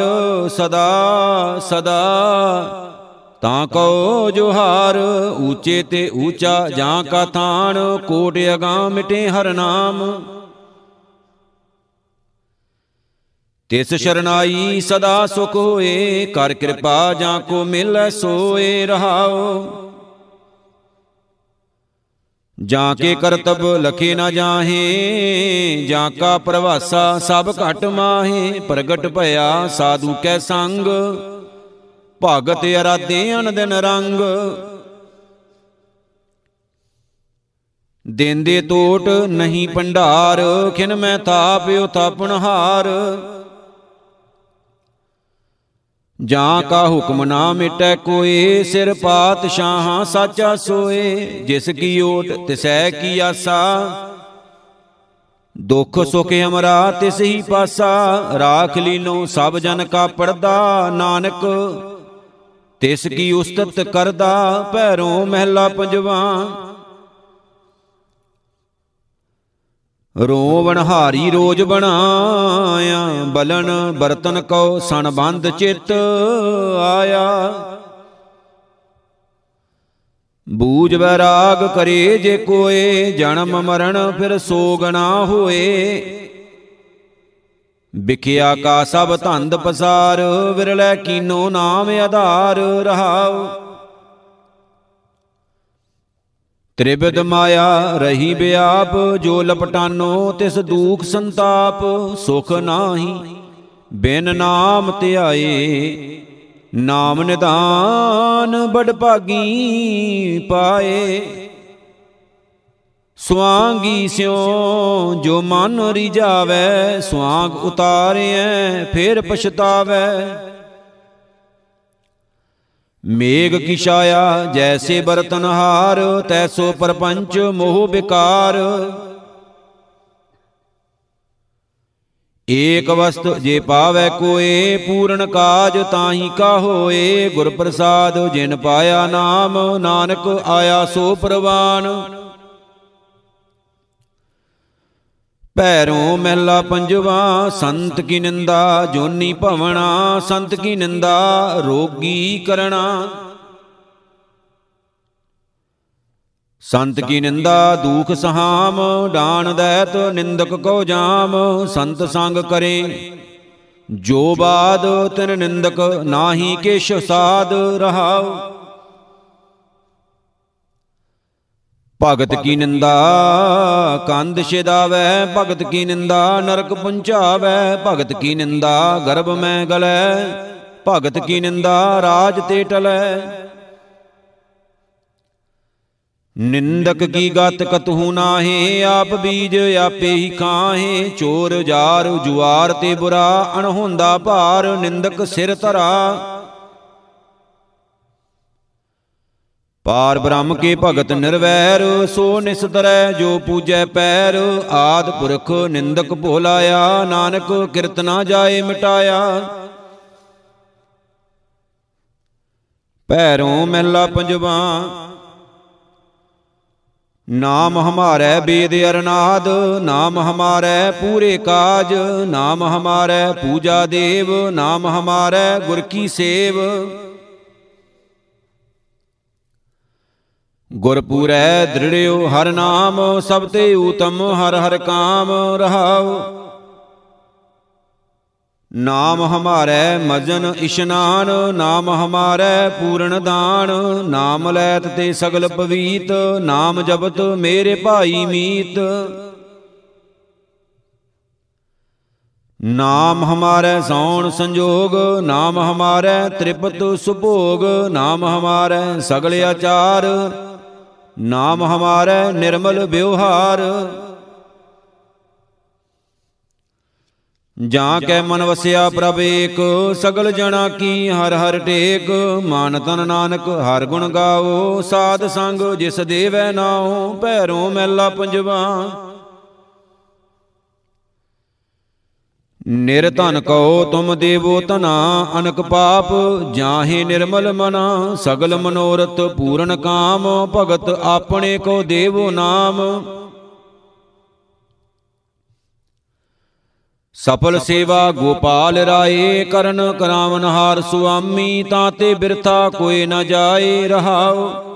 ਸਦਾ ਸਦਾ। ਤਾਂ ਕੋ ਜੋਹਾਰ, ਊਚੇ ਤੇ ਊਚਾ ਜਾਂ ਕਾ ਥਾਨ, ਕੋਟ ਅਗਾਮ ਮਿਟੇ ਹਰ ਨਾਮ। ਤਿਸ ਸ਼ਰਨਾਈ ਸਦਾ ਸੁਖ ਹੋਏ ਕਰ ਕਿਰਪਾ ਜਾਂ ਕੋ ਮਿਲੈ ਸੋਏ ਰਹਾਓ। ਜਾਂ ਕੇ ਕਰਤਬ ਲਖੇ ਨਾ ਜਾਹੇ ਜਾਂ ਕਾ ਪ੍ਰਵਾਸਾ ਸਭ ਘਟ ਮਾਹੇ ਪ੍ਰਗਟ ਭਇਆ ਸਾਧੂ ਕੈ ਸੰਗ ਭਗਤ ਅਰਾਧੇ ਅਨ ਦਿਨ ਰੰਗ। ਦੇਂਦੇ ਟੋਟ ਨਹੀਂ ਭੰਡਾਰ ਖਿਨ ਮੈਂ ਤਾਪਿਓ ਤਾਪਣ ਹਾਰ ਜਾਂ ਕਾ ਹੁਕਮ ਨਾ ਮਿਟੈ ਕੋਏ ਸਿਰ ਪਾਤਸ਼ਾਹਾਂ ਸਾਚਾ ਸੋਏ। ਜਿਸ ਕੀ ਓਟ, ਤਿਸੈ ਕੀ ਆਸਾ। ਦੁਖ ਸੁਖ ਹਮਰਾ ਤਿਸ ਹੀ ਪਾਸਾ। ਰਾਖ ਲੀਨੋ ਸਭ ਜਨ ਕਾ ਪਰਦਾ, ਨਾਨਕ। ਤਿਸ ਕੀ ਉਸਤਤ ਕਰਦਾ ਪੈਰੋਂ ਮਹਿਲਾ ਪੰਜਵਾ। ਰੋਵਣ ਹਾਰੀ ਰੋਜ ਬਣਾਇਆ ਬਲਨ ਬਰਤਨ ਕਉ ਸਣ ਬੰਦ ਚਿਤ ਆਇਆ। ਬੂਝ ਵੈਰਾਗ ਕਰੇ ਜੇ ਕੋਏ, ਜਨਮ ਮਰਨ ਫਿਰ ਸੋਗ ਨਾ ਹੋਏ। ਵਿਖਿਆ ਕਾ ਸਭ ਧੰਦ ਪਸਾਰ, ਵਿਰਲੇ ਕੀਨੋ ਨਾਮ ਆਧਾਰ ਰਹਾਉ। ਤ੍ਰਿਬਦ ਮਾਇਆ ਰਹੀ ਬਿਆਪ, ਜੋ ਲਪਟਾਨੋ ਤਿਸ ਦੂਖ ਸੰਤਾਪ, ਸੁਖ ਨਾਹੀ, ਬਿਨ ਨਾਮ ਧਿਆਏ, ਨਾਮ ਨਿਦਾਨ ਬੜ ਭਾਗੀ ਪਾਏ। ਸਵਾਂਗੀ ਸਿਉ ਜੋ ਮਨ ਰਿਜਾਵੇ ਸਵਾਂਗ ਉਤਾਰਿਐ ਫਿਰ ਪਛਤਾਵੇ। ਮੇਘ ਕੀ ਛਾਇਆ, ਜੈਸੇ ਬਰਤਨ ਹਾਰ, ਤੈਸੋ ਪਰਪੰਚ ਮੋਹ ਵਿਕਾਰ ਏਕ ਵਸਤ ਜੇ ਪਾਵੈ ਕੋਏ, ਪੂਰਨ ਕਾਜ ਤਾਹੀ ਕਾ ਹੋਏ। ਗੁਰ ਪ੍ਰਸਾਦ ਜਿਨ ਪਾਇਆ ਨਾਮ, ਨਾਨਕ ਆਇਆ ਸੋ ਪ੍ਰਵਾਨ। ਪੈਰੋਂ ਮਹਿਲਾ ਪੰਜਵਾ, ਸੰਤ ਕੀ ਨਿੰਦਾ, ਜੋਨੀ ਭਵਣਾ, ਸੰਤ ਕੀ ਨਿੰਦਾ, ਰੋਗੀ ਕਰਣਾ। ਸੰਤ ਕੀ ਨਿੰਦਾ, ਦੂਖ ਸਹਾਮ ਡਾਨ ਦੈਤ, ਨਿੰਦਕ ਕੋ ਜਾਮ, ਸੰਤ ਸੰਗ ਕਰੇ। ਜੋ ਬਾਦ ਤਿਨ ਨਿੰਦਕ, ਨਾਹੀ ਕਿਛ ਸਾਧ ਰਹਾਉ। ਭਗਤ ਕੀ ਨਿੰਦਾ? ਕੰਧ ਛਿਦਾਵੈ ਭਗਤ ਕੀ ਨਿੰਦਾ? ਨਰਕ ਪੁੰਚਾਵੈ ਭਗਤ ਕੀ ਨਿੰਦਾ? ਗਰਭ ਮੈਂ ਗਲੈ ਭਗਤ ਕੀ ਨਿੰਦਾ? ਰਾਜ ਤੇ ਟਲੈ। ਨਿੰਦਕ ਕੀ ਗਤ ਕਤਹੂ ਨਾਹੀ? ਆਪ ਬੀਜ ਆਪੇ ਹੀ ਖਾਹੇ। ਚੋਰ ਜਾਰ ਜੁਆਰ ਤੇ ਬੁਰਾ ਅਣਹੋਂਦਾ ਭਾਰ। ਨਿੰਦਕ ਸਿਰ ਧਰਾ। ਪਾਰ ਬ੍ਰਹਮ ਕੇ ਭਗਤ ਨਿਰਵੈਰ, ਸੋ ਨਿਸਤਰੈ ਜੋ ਪੂਜੈ ਪੈਰ, ਆਦ ਪੁਰਖ ਨਿੰਦਕ ਭੋਲਾਇਆ, ਨਾਨਕ ਕਿਰਤਨਾ ਜਾਏ ਮਿਟਾਇਆ। ਪੈਰੋਂ ਮਹਿਲਾ ਪੰਜਵਾ, ਨਾਮ ਹਮਾਰੈ ਬੇਦ ਅਰਨਾਦ, ਨਾਮ ਹਮਾਰੈ ਪੂਰੇ ਕਾਜ, ਨਾਮ ਹਮਾਰੈ ਪੂਜਾ ਦੇਵ, ਨਾਮ ਹਮਾਰੈ ਗੁਰ ਕੀ ਸੇਵ। ਗੁਰਪੂਰੈ ਦ੍ਰਿੜਿਓ ਹਰ ਨਾਮ, ਸਭ ਤੇ ਊਤਮ ਹਰ ਹਰ ਕਾਮ ਰਹਾਉ। ਨਾਮ ਹਮਾਰੈ ਮਜਨ ਇਸ਼ਨਾਨ, ਨਾਮ ਹਮਾਰੈ ਪੂਰਨ ਦਾਨ। ਨਾਮ ਲੈਤ ਤੇ ਸਗਲ ਪਵੀਤ, ਨਾਮ ਜਪਤ ਮੇਰੇ ਭਾਈ ਮੀਤ। ਨਾਮ ਹਮਾਰੈ ਸੌਣ ਸੰਜੋਗ, ਨਾਮ ਹਮਾਰੈ ਤ੍ਰਿਪਤ ਸੁਭੋਗ। ਨਾਮ ਹਮਾਰੈ ਸਗਲ ਆਚਾਰ ਨਾਮ ਹਮਾਰੈ ਨਿਰਮਲ ਵਿਵਹਾਰ। ਜਾਂ ਕੈ ਮਨ ਵਸਿਆ ਪ੍ਰਭ ਏਕ, ਸਗਲ ਜਣਾ ਕੀ ਹਰ ਹਰ ਟੇਕ। ਮਨ ਤਨ ਨਾਨਕ ਹਰ ਗੁਣ ਗਾਓ, ਸਾਧ ਸੰਗ ਜਿਸ ਦੇਵੈ ਨਾਉ, ਭੈਰੋਂ ਮੈਲਾ ਪੰਜਵਾ। ਨਿਰਧਨ ਕਉ ਤੁਮ ਦੇਵੋ ਤਨਾ ਅਨਕ ਪਾਪ, ਜਾਹੇ ਨਿਰਮਲ ਮਨਾ, ਸਗਲ ਮਨੋਰਥ ਪੂਰਨ ਕਾਮ, ਭਗਤ ਆਪਣੇ ਕੋ ਦੇਵੋ ਨਾਮ। ਸਫਲ ਸੇਵਾ ਗੋਪਾਲ ਰਾਏ, ਕਰਨ ਕਰਾਵਨ ਹਾਰ ਸੁਆਮੀ, ਤਾਂ ਤੇ ਬਿਰਥਾ ਕੋਈ ਨਾ ਜਾਏ ਰਹਾਓ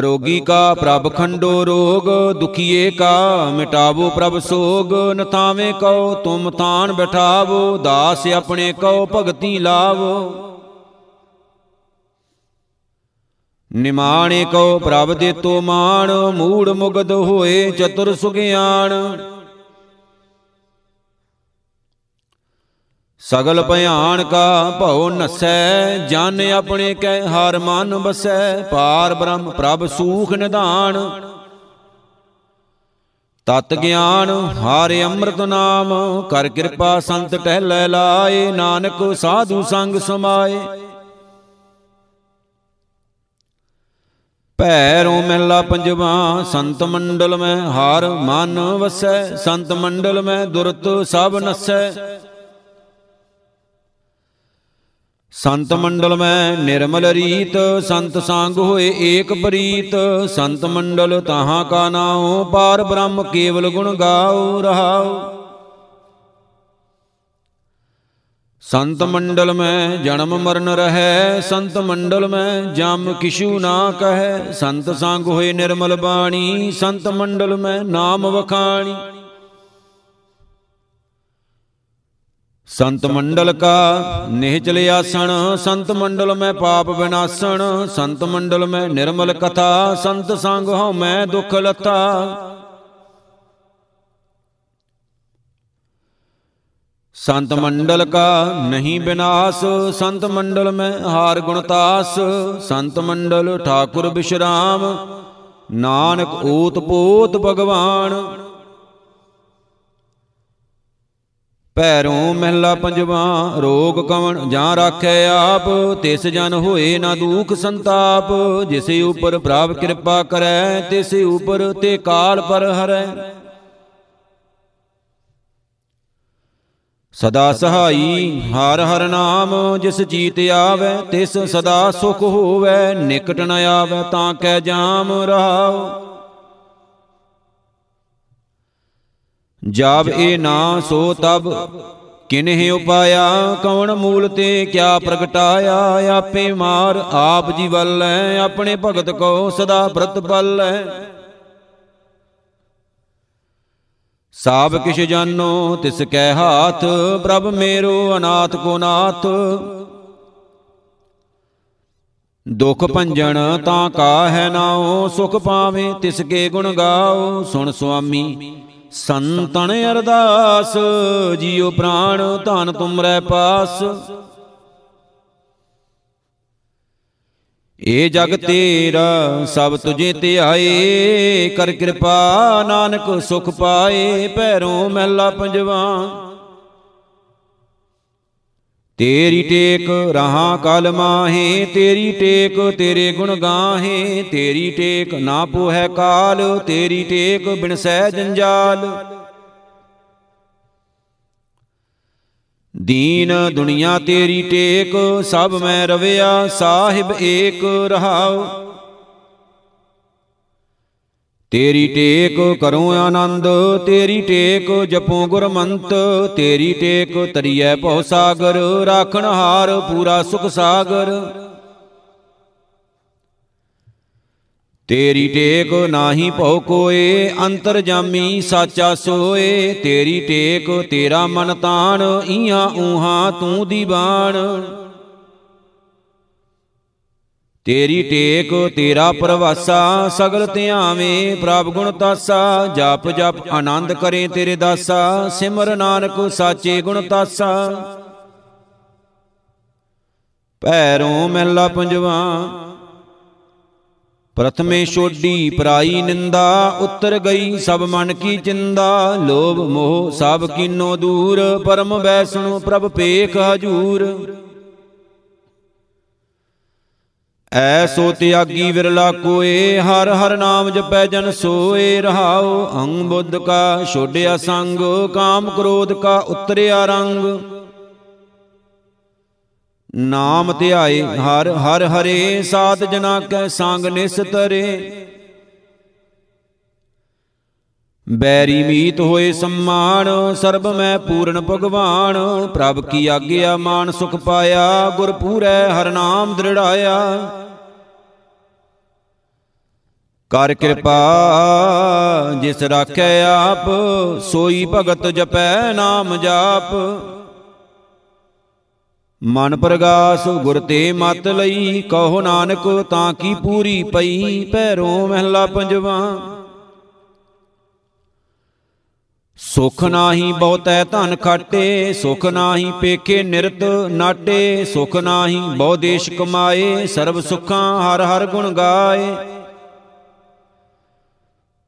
ਰੋਗੀ ਕਾ ਪ੍ਰਭ ਖੰਡੋ ਰੋਗ, ਦੁਖੀਏ ਕਾ ਮਿਟਾਵੋ ਪ੍ਰਭ ਸੋਗ। ਨਥਾਵੇਂ ਕਉ, ਤੁਮ ਤਾਨ ਬਿਠਾਵੋ, ਦਾਸ ਆਪਣੇ ਕਉ, ਭਗਤੀ ਲਾਵੋ। ਨਿਮਾਣੇ ਕਉ ਪ੍ਰਭ ਦੇ ਤੋ ਮਾਣ, ਮੂੜ ਮੁਗਦ ਹੋਏ ਚਤੁਰ ਸੁਗਿਆਣ। ਸਗਲ ਭਿਆਨ ਕਾ ਭਉ ਨਸੈ, ਜਨ ਆਪਣੇ ਕੈ ਹਰ ਮਨ ਬਸੈ ਪਾਰ ਬ੍ਰਹਮ ਪ੍ਰਭ ਸੂਖ ਨਿਧਾਨ। ਤਤ ਗਿਆਨ ਹਰ ਅੰਮ੍ਰਿਤ ਨਾਮ, ਕਰ ਕਿਰਪਾ ਸੰਤ ਟਹਿ ਲਾਏ, ਨਾਨਕ ਸਾਧੂ ਸੰਗ ਸਮਾਏ। ਭੈਰੋਂ ਮਹਿਲਾ ਪੰਜਵਾ, ਸੰਤ ਮੰਡਲ ਮੈਂ ਹਾਰ ਮਨ ਵਸੈ, ਸੰਤ ਮੰਡਲ ਮੈਂ ਦੁਰਤ ਸਭ ਨਸੈ। ਸੰਤ ਮੰਡਲ ਮੈਂ ਨਿਰਮਲ ਰੀਤ ਸੰਤ ਸੰਗ ਹੋਏ ਏਕ ਪ੍ਰੀਤ ਸੰਤ ਮੰਡਲ ਤਾਹਾਂ ਕਾ ਨਾਉ ਪਾਰ ਬ੍ਰਹਮ ਕੇਵਲ ਗੁਣ ਗਾਉ ਰਹਾਉ ਸੰਤ ਮੰਡਲ ਮੈਂ ਜਨਮ ਮਰਨ ਰਹੈ ਸੰਤ ਮੰਡਲ ਮੈਂ ਜਮ ਕਿਛੂ ਨਾ ਕਹੈ। ਸੰਤ ਸੰਗ ਹੋਏ ਨਿਰਮਲ ਬਾਣੀ ਸੰਤ ਮੰਡਲ ਮੈਂ ਨਾਮ ਵਖਾਣੀ। ਸੰਤ ਮੰਡਲ ਕਾ ਨਿਹਚਲ ਆਸਣ ਸੰਤ ਮੰਡਲ ਮੈਂ ਪਾਪ ਵਿਨਾਸਣ, ਸੰਤ ਮੰਡਲ ਮੈਂ ਨਿਰਮਲ ਕਥਾ, ਸੰਤ ਸੰਗ ਹਉ ਮੈਂ ਦੁਖ ਲਤਾ। ਸੰਤ ਮੰਡਲ ਕਾ ਨਹੀਂ ਬਿਨਾਸ਼, ਸੰਤ ਮੰਡਲ ਮੈਂ ਹਾਰ ਗੁਣਤਾਸ ਸੰਤ ਮੰਡਲ ਠਾਕੁਰ ਬਿਸ਼ਰਾਮ, ਨਾਨਕ ਓਤ ਪੋਤ ਭਗਵਾਨ। ਪੈਰੋਂ ਮਹਿਲਾ ਪੰਜਵਾ, ਰੋਗ ਕਵਣ ਜਾਂ ਰਾਖੈ ਆਪ, ਤਿਸ ਜਨ ਹੋਏ ਨਾ ਦੁਖ ਸੰਤਾਪ, ਜਿਸੇ ਉਪਰ ਪ੍ਰਭ ਕਿਰਪਾ ਕਰੈ, ਤਿਸੇ ਉਪਰ ਤੇ ਕਾਲ ਪਰ ਹਰੈ। ਸਦਾ ਸਹਾਈ, ਹਰ ਹਰ ਨਾਮ, ਜਿਸ ਜੀਤ ਆਵੇ, ਤਿਸ ਸਦਾ ਸੁਖ ਹੋਵੇ, ਨਿਕਟ ਨ ਆਵੇ, ਤਾਂ ਕੈ ਜਾਮ ਰਹਾਉ। ਜਬ ਇਹ ਨਾ ਸੋ ਤਬ। ਕਿਨਹਿ ਉਪਾਇਆ ਕੌਣ ਮੂਲ ਤੇ ਕਿਆ ਪ੍ਰਗਟਾਇਆ? ਆਪੇ ਮਾਰ ਆਪ ਜੀ ਵੱਲੈ ਆਪਣੇ ਭਗਤ ਕੋ ਸਦਾ ਬ੍ਰਤ ਬੱਲੈ ਸਾਬ ਕਿਛ ਜਾਨੋ ਤਿਸ ਕੈ ਹਾਥ ਪ੍ਰਭ ਮੇਰੋ ਅਨਾਥ ਕੋ ਨਾਥ। ਦੁਖ ਭੰਜਨ ਤਾਂ ਕਾ ਹੈ ਨਾਉ ਸੁਖ ਪਾਵੇ ਤਿਸ ਕੇ ਗੁਣ ਗਾਓ। ਸੁਣ ਸੁਆਮੀ ਸੰਤਨ ਅਰਦਾਸ, ਜੀਉ ਪ੍ਰਾਣ ਧਨ ਤੁਮਰੈ ਪਾਸ। ਏ ਜਗ ਤੇਰਾ, ਸਭ ਤੁਝੇ ਤੇ ਆਏ ਕਰ ਕਿਰਪਾ ਨਾਨਕ ਸੁਖ ਪਾਏ, ਭੈਰੋਂ ਮਹਿਲਾ ਪੰਜਵਾ। ਤੇਰੀ ਟੇਕ ਰਹਾ ਕਲ ਮਾਹੇ, ਤੇਰੀ ਟੇਕ ਤੇਰੇ ਗੁਣ ਗਾਹੇ, ਤੇਰੀ ਟੇਕ ਨਾ ਪੋਹੈ ਕਾਲ, ਤੇਰੀ ਟੇਕ ਬਿਨ ਸਹਿ ਜੰਜਾਲ। ਦੀਨ ਦੁਨੀਆ ਤੇਰੀ ਟੇਕ, ਸਭ ਮੈਂ ਰਵਿਆ, ਸਾਹਿਬ ਏਕ ਰਹਾਉ। ਤੇਰੀ ਟੇਕ ਕਰੋ ਆਨੰਦ, ਤੇਰੀ ਟੇਕ ਜਪੋ ਗੁਰਮੰਤ, ਤੇਰੀ ਟੇਕ ਤਰੀਐ ਭਉ ਸਾਗਰ, ਰਾਖਣ ਹਾਰ ਪੂਰਾ ਸੁਖ ਸਾਗਰ। ਤੇਰੀ ਟੇਕ ਨਾਹੀ ਭਉ ਕੋਏ, ਅੰਤਰ ਜਾਮੀ ਸਾਚਾ ਸੋਏ, ਤੇਰੀ ਟੇਕ ਤੇਰਾ ਮਨ ਤਾਣ ਈਆਂ ਊਹਾਂ ਤੂੰ ਦੀਵਾਨ। ਤੇਰੀ ਟੇਕ, ਤੇਰਾ ਪ੍ਰਵਾਸਾ, ਸਗਲ ਧਿਆਵੇਂ, ਪ੍ਰਭ ਗੁਣ ਤਾਸਾ, ਜਪ ਜਪ ਆਨੰਦ ਕਰੇ ਤੇਰੇ ਦਾਸਾ, ਸਿਮਰ ਨਾਨਕ ਸਾਚੇ ਗੁਣ ਤਾਸਾ। ਪੈਰੋਂ ਮਹਿਲਾ ਪੰਜਵਾ ਪ੍ਰਥਮੇ ਛੋਡੀ ਪਰਾਈ ਨਿੰਦਾ, ਉੱਤਰ ਗਈ ਸਭ ਮਨ ਕੀ ਚਿੰਦਾ। ਲੋਭ ਮੋਹ ਸਭ ਕੀਨੋ ਦੂਰ, ਪਰਮ ਬੈਸਣੁ ਪ੍ਰਭ ਪੇਖ ਹਜੂਰ। ਐਸੋ ਤਿਆਗੀ ਵਿਰਲਾ ਕੋਏ, ਹਰ ਹਰ ਨਾਮ ਜਪੈ ਜਨ ਸੋਏ, ਰਹਾਉ ਅੰਗ ਬੁੱਧ ਕਾ ਛੋੜਿਆ ਸੰਗ, ਕਾਮ ਕ੍ਰੋਧ ਕਾ ਉਤਰਿਆ ਰੰਗ। ਨਾਮ ਧਿਆਏ, ਹਰ ਹਰ ਹਰੇ, ਸਾਧ ਜਨਾ ਕੈ ਸੰਗ ਨਿਸਤਰੇ ਬੈਰੀ ਮੀਤ ਹੋਏ ਸਮਾਨ, ਸਰਬ ਮੈਂ ਪੂਰਨ ਭਗਵਾਨ। ਪ੍ਰਭ ਕੀ ਆਗਿਆ ਮਾਨ ਸੁਖ ਪਾਇਆ, ਗੁਰ ਪੂਰੈ ਹਰ ਨਾਮ ਦ੍ਰਿੜਾਇਆ। ਕਰ ਕਿਰਪਾ, ਜਿਸ ਰਾਖੈ ਆਪ, ਸੋਈ ਭਗਤ ਜਪੈ ਨਾਮ ਜਾਪ। ਮਨ ਪ੍ਰਗਾਸ, ਗੁਰ ਤੇ ਮਤ ਲਈ, ਕਹੋ ਨਾਨਕ ਤਾਂ ਕੀ ਪੂਰੀ ਪਈ ਪੈਰੋਂ ਮਹਿਲਾ ਪੰਜਵਾ। ਸੁਖ ਨਾਹੀ ਬਹੁਤੈ ਧਨ ਖਾਟੇ, ਸੁਖ ਨਾਹੀ ਪੇਖੇ ਨਿਰਤ ਨਾਟੇ, ਸੁਖ ਨਾਹੀ ਬਹੁ ਦੇਸ਼ ਕਮਾਏ, ਸਰਬ ਸੁਖਾਂ ਹਰ ਹਰ ਗੁਣ ਗਾਏ।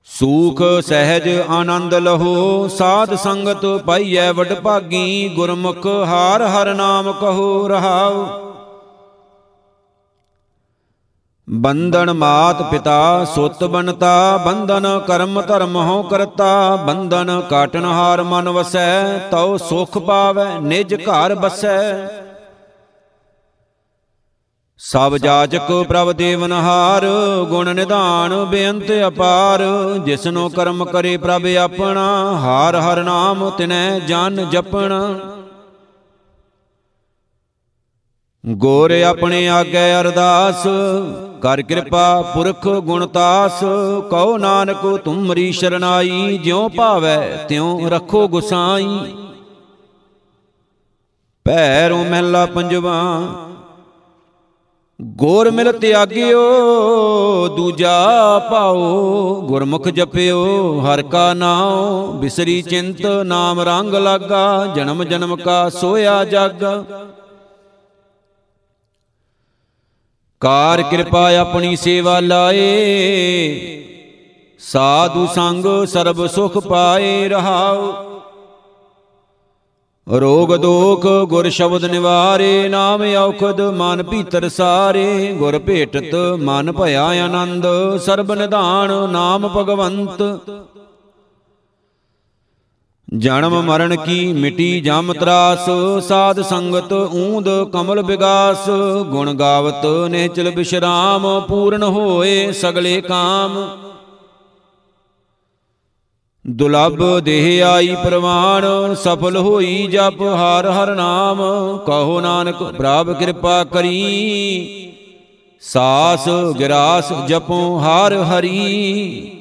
ਸੂਖ ਸਹਿਜ ਆਨੰਦ ਲਹੋ, ਸਾਧ ਸੰਗਤ ਪਾਈਐ ਵਡ ਭਾਗੀ ਗੁਰਮੁਖ ਹਾਰ ਹਰ ਨਾਮ ਕਹੋ ਰਹਾਉ। ਬੰਧਨ ਮਾਤ ਪਿਤਾ ਸੁਤ ਬਨਤਾ ਬੰਧਨ ਕਰਮ ਧਰਮ ਹੋ ਕਰਤਾ, ਬੰਧਨ ਕਾਟਨ ਹਾਰ ਮਨ ਵਸੈ, ਤਉ ਸੁਖ ਪਾਵੈ, ਨਿਜ ਘਰ ਬਸੈ। ਸਭ ਜਾਚਕ ਪ੍ਰਭ ਦੇਵਨਹਾਰ ਗੁਣ ਨਿਧਾਨ ਬੇਅੰਤ ਅਪਾਰ। ਜਿਸਨੋ ਕਰਮ ਕਰੇ ਪ੍ਰਭ ਆਪਣਾ, ਹਾਰ ਹਰ ਨਾਮ ਤਿਨੈ ਜਨ ਜਪਣਾ। ਗੋਰ ਆਪਣੇ ਆਗੇ ਅਰਦਾਸ, ਕਰ ਕਿਰਪਾ ਪੁਰਖ ਗੁਣਤਾਸ ਕਉ ਨਾਨਕ ਤੁਮਰੀ ਸ਼ਰਨਾਈ, ਜਿਉ ਭਾਵੈ ਤਿਉ ਰੱਖੋ ਗੁਸਾਈ। ਪੈਰੋਂ ਮਹਿਲਾ ਪੰਜਵਾ, ਗੋਰ ਮਿਲ ਤਿਆਗਿਓ, ਦੂਜਾ ਪਾਓ ਗੁਰਮੁਖ ਜਪਿਓ, ਹਰ ਕਾ ਨਾਉ ਬਿਸਰੀ ਚਿੰਤ, ਨਾਮ ਰੰਗ ਲਾਗਾ, ਜਨਮ ਜਨਮ ਕਾ ਸੋਇਆ ਜਾਗਾ। ਕਾਰ ਕਿਰਪਾ ਆਪਣੀ ਸੇਵਾ ਲਾਏ। ਸਾਧੂ ਸੰਗ ਸਰਬ ਸੁਖ ਪਾਏ ਰਹਾਉ। ਰੋਗ ਦੋਖ ਗੁਰ ਸ਼ਬਦ ਨਿਵਾਰੇ, ਨਾਮ ਔਖਦ ਮਨ ਭੀਤਰ ਸਾਰੇ। ਗੁਰ ਭੇਟਤ ਮਨ ਭਇਆ ਆਨੰਦ, ਸਰਬ ਨਿਧਾਨ ਨਾਮ ਭਗਵੰਤ। ਜਨਮ ਮਰਨ ਕੀ ਮਿਟੀ ਜਮ ਤਰਾਸ, ਸਾਧ ਸੰਗਤ ਊਂਦ ਕਮਲ ਵਿਗਾਸ ਗੁਣ ਗਾਵਤ ਨਿਹਚਲ ਬਿਸ਼ਰਾਮ, ਪੂਰਨ ਹੋਏ ਸਗਲੇ ਕਾਮ। ਦੁਲਬ ਦੇਹ ਆਈ ਪ੍ਰਵਾਨ, ਸਫਲ ਹੋਈ ਜਪ ਹਰ ਹਰ ਨਾਮ, ਕਹੋ ਨਾਨਕ ਪ੍ਰਭ ਕਿਰਪਾ ਕਰੀ। ਸਾਸ, ਗਿਰਾਸ ਜਪੋ ਹਰ ਹਰੀ।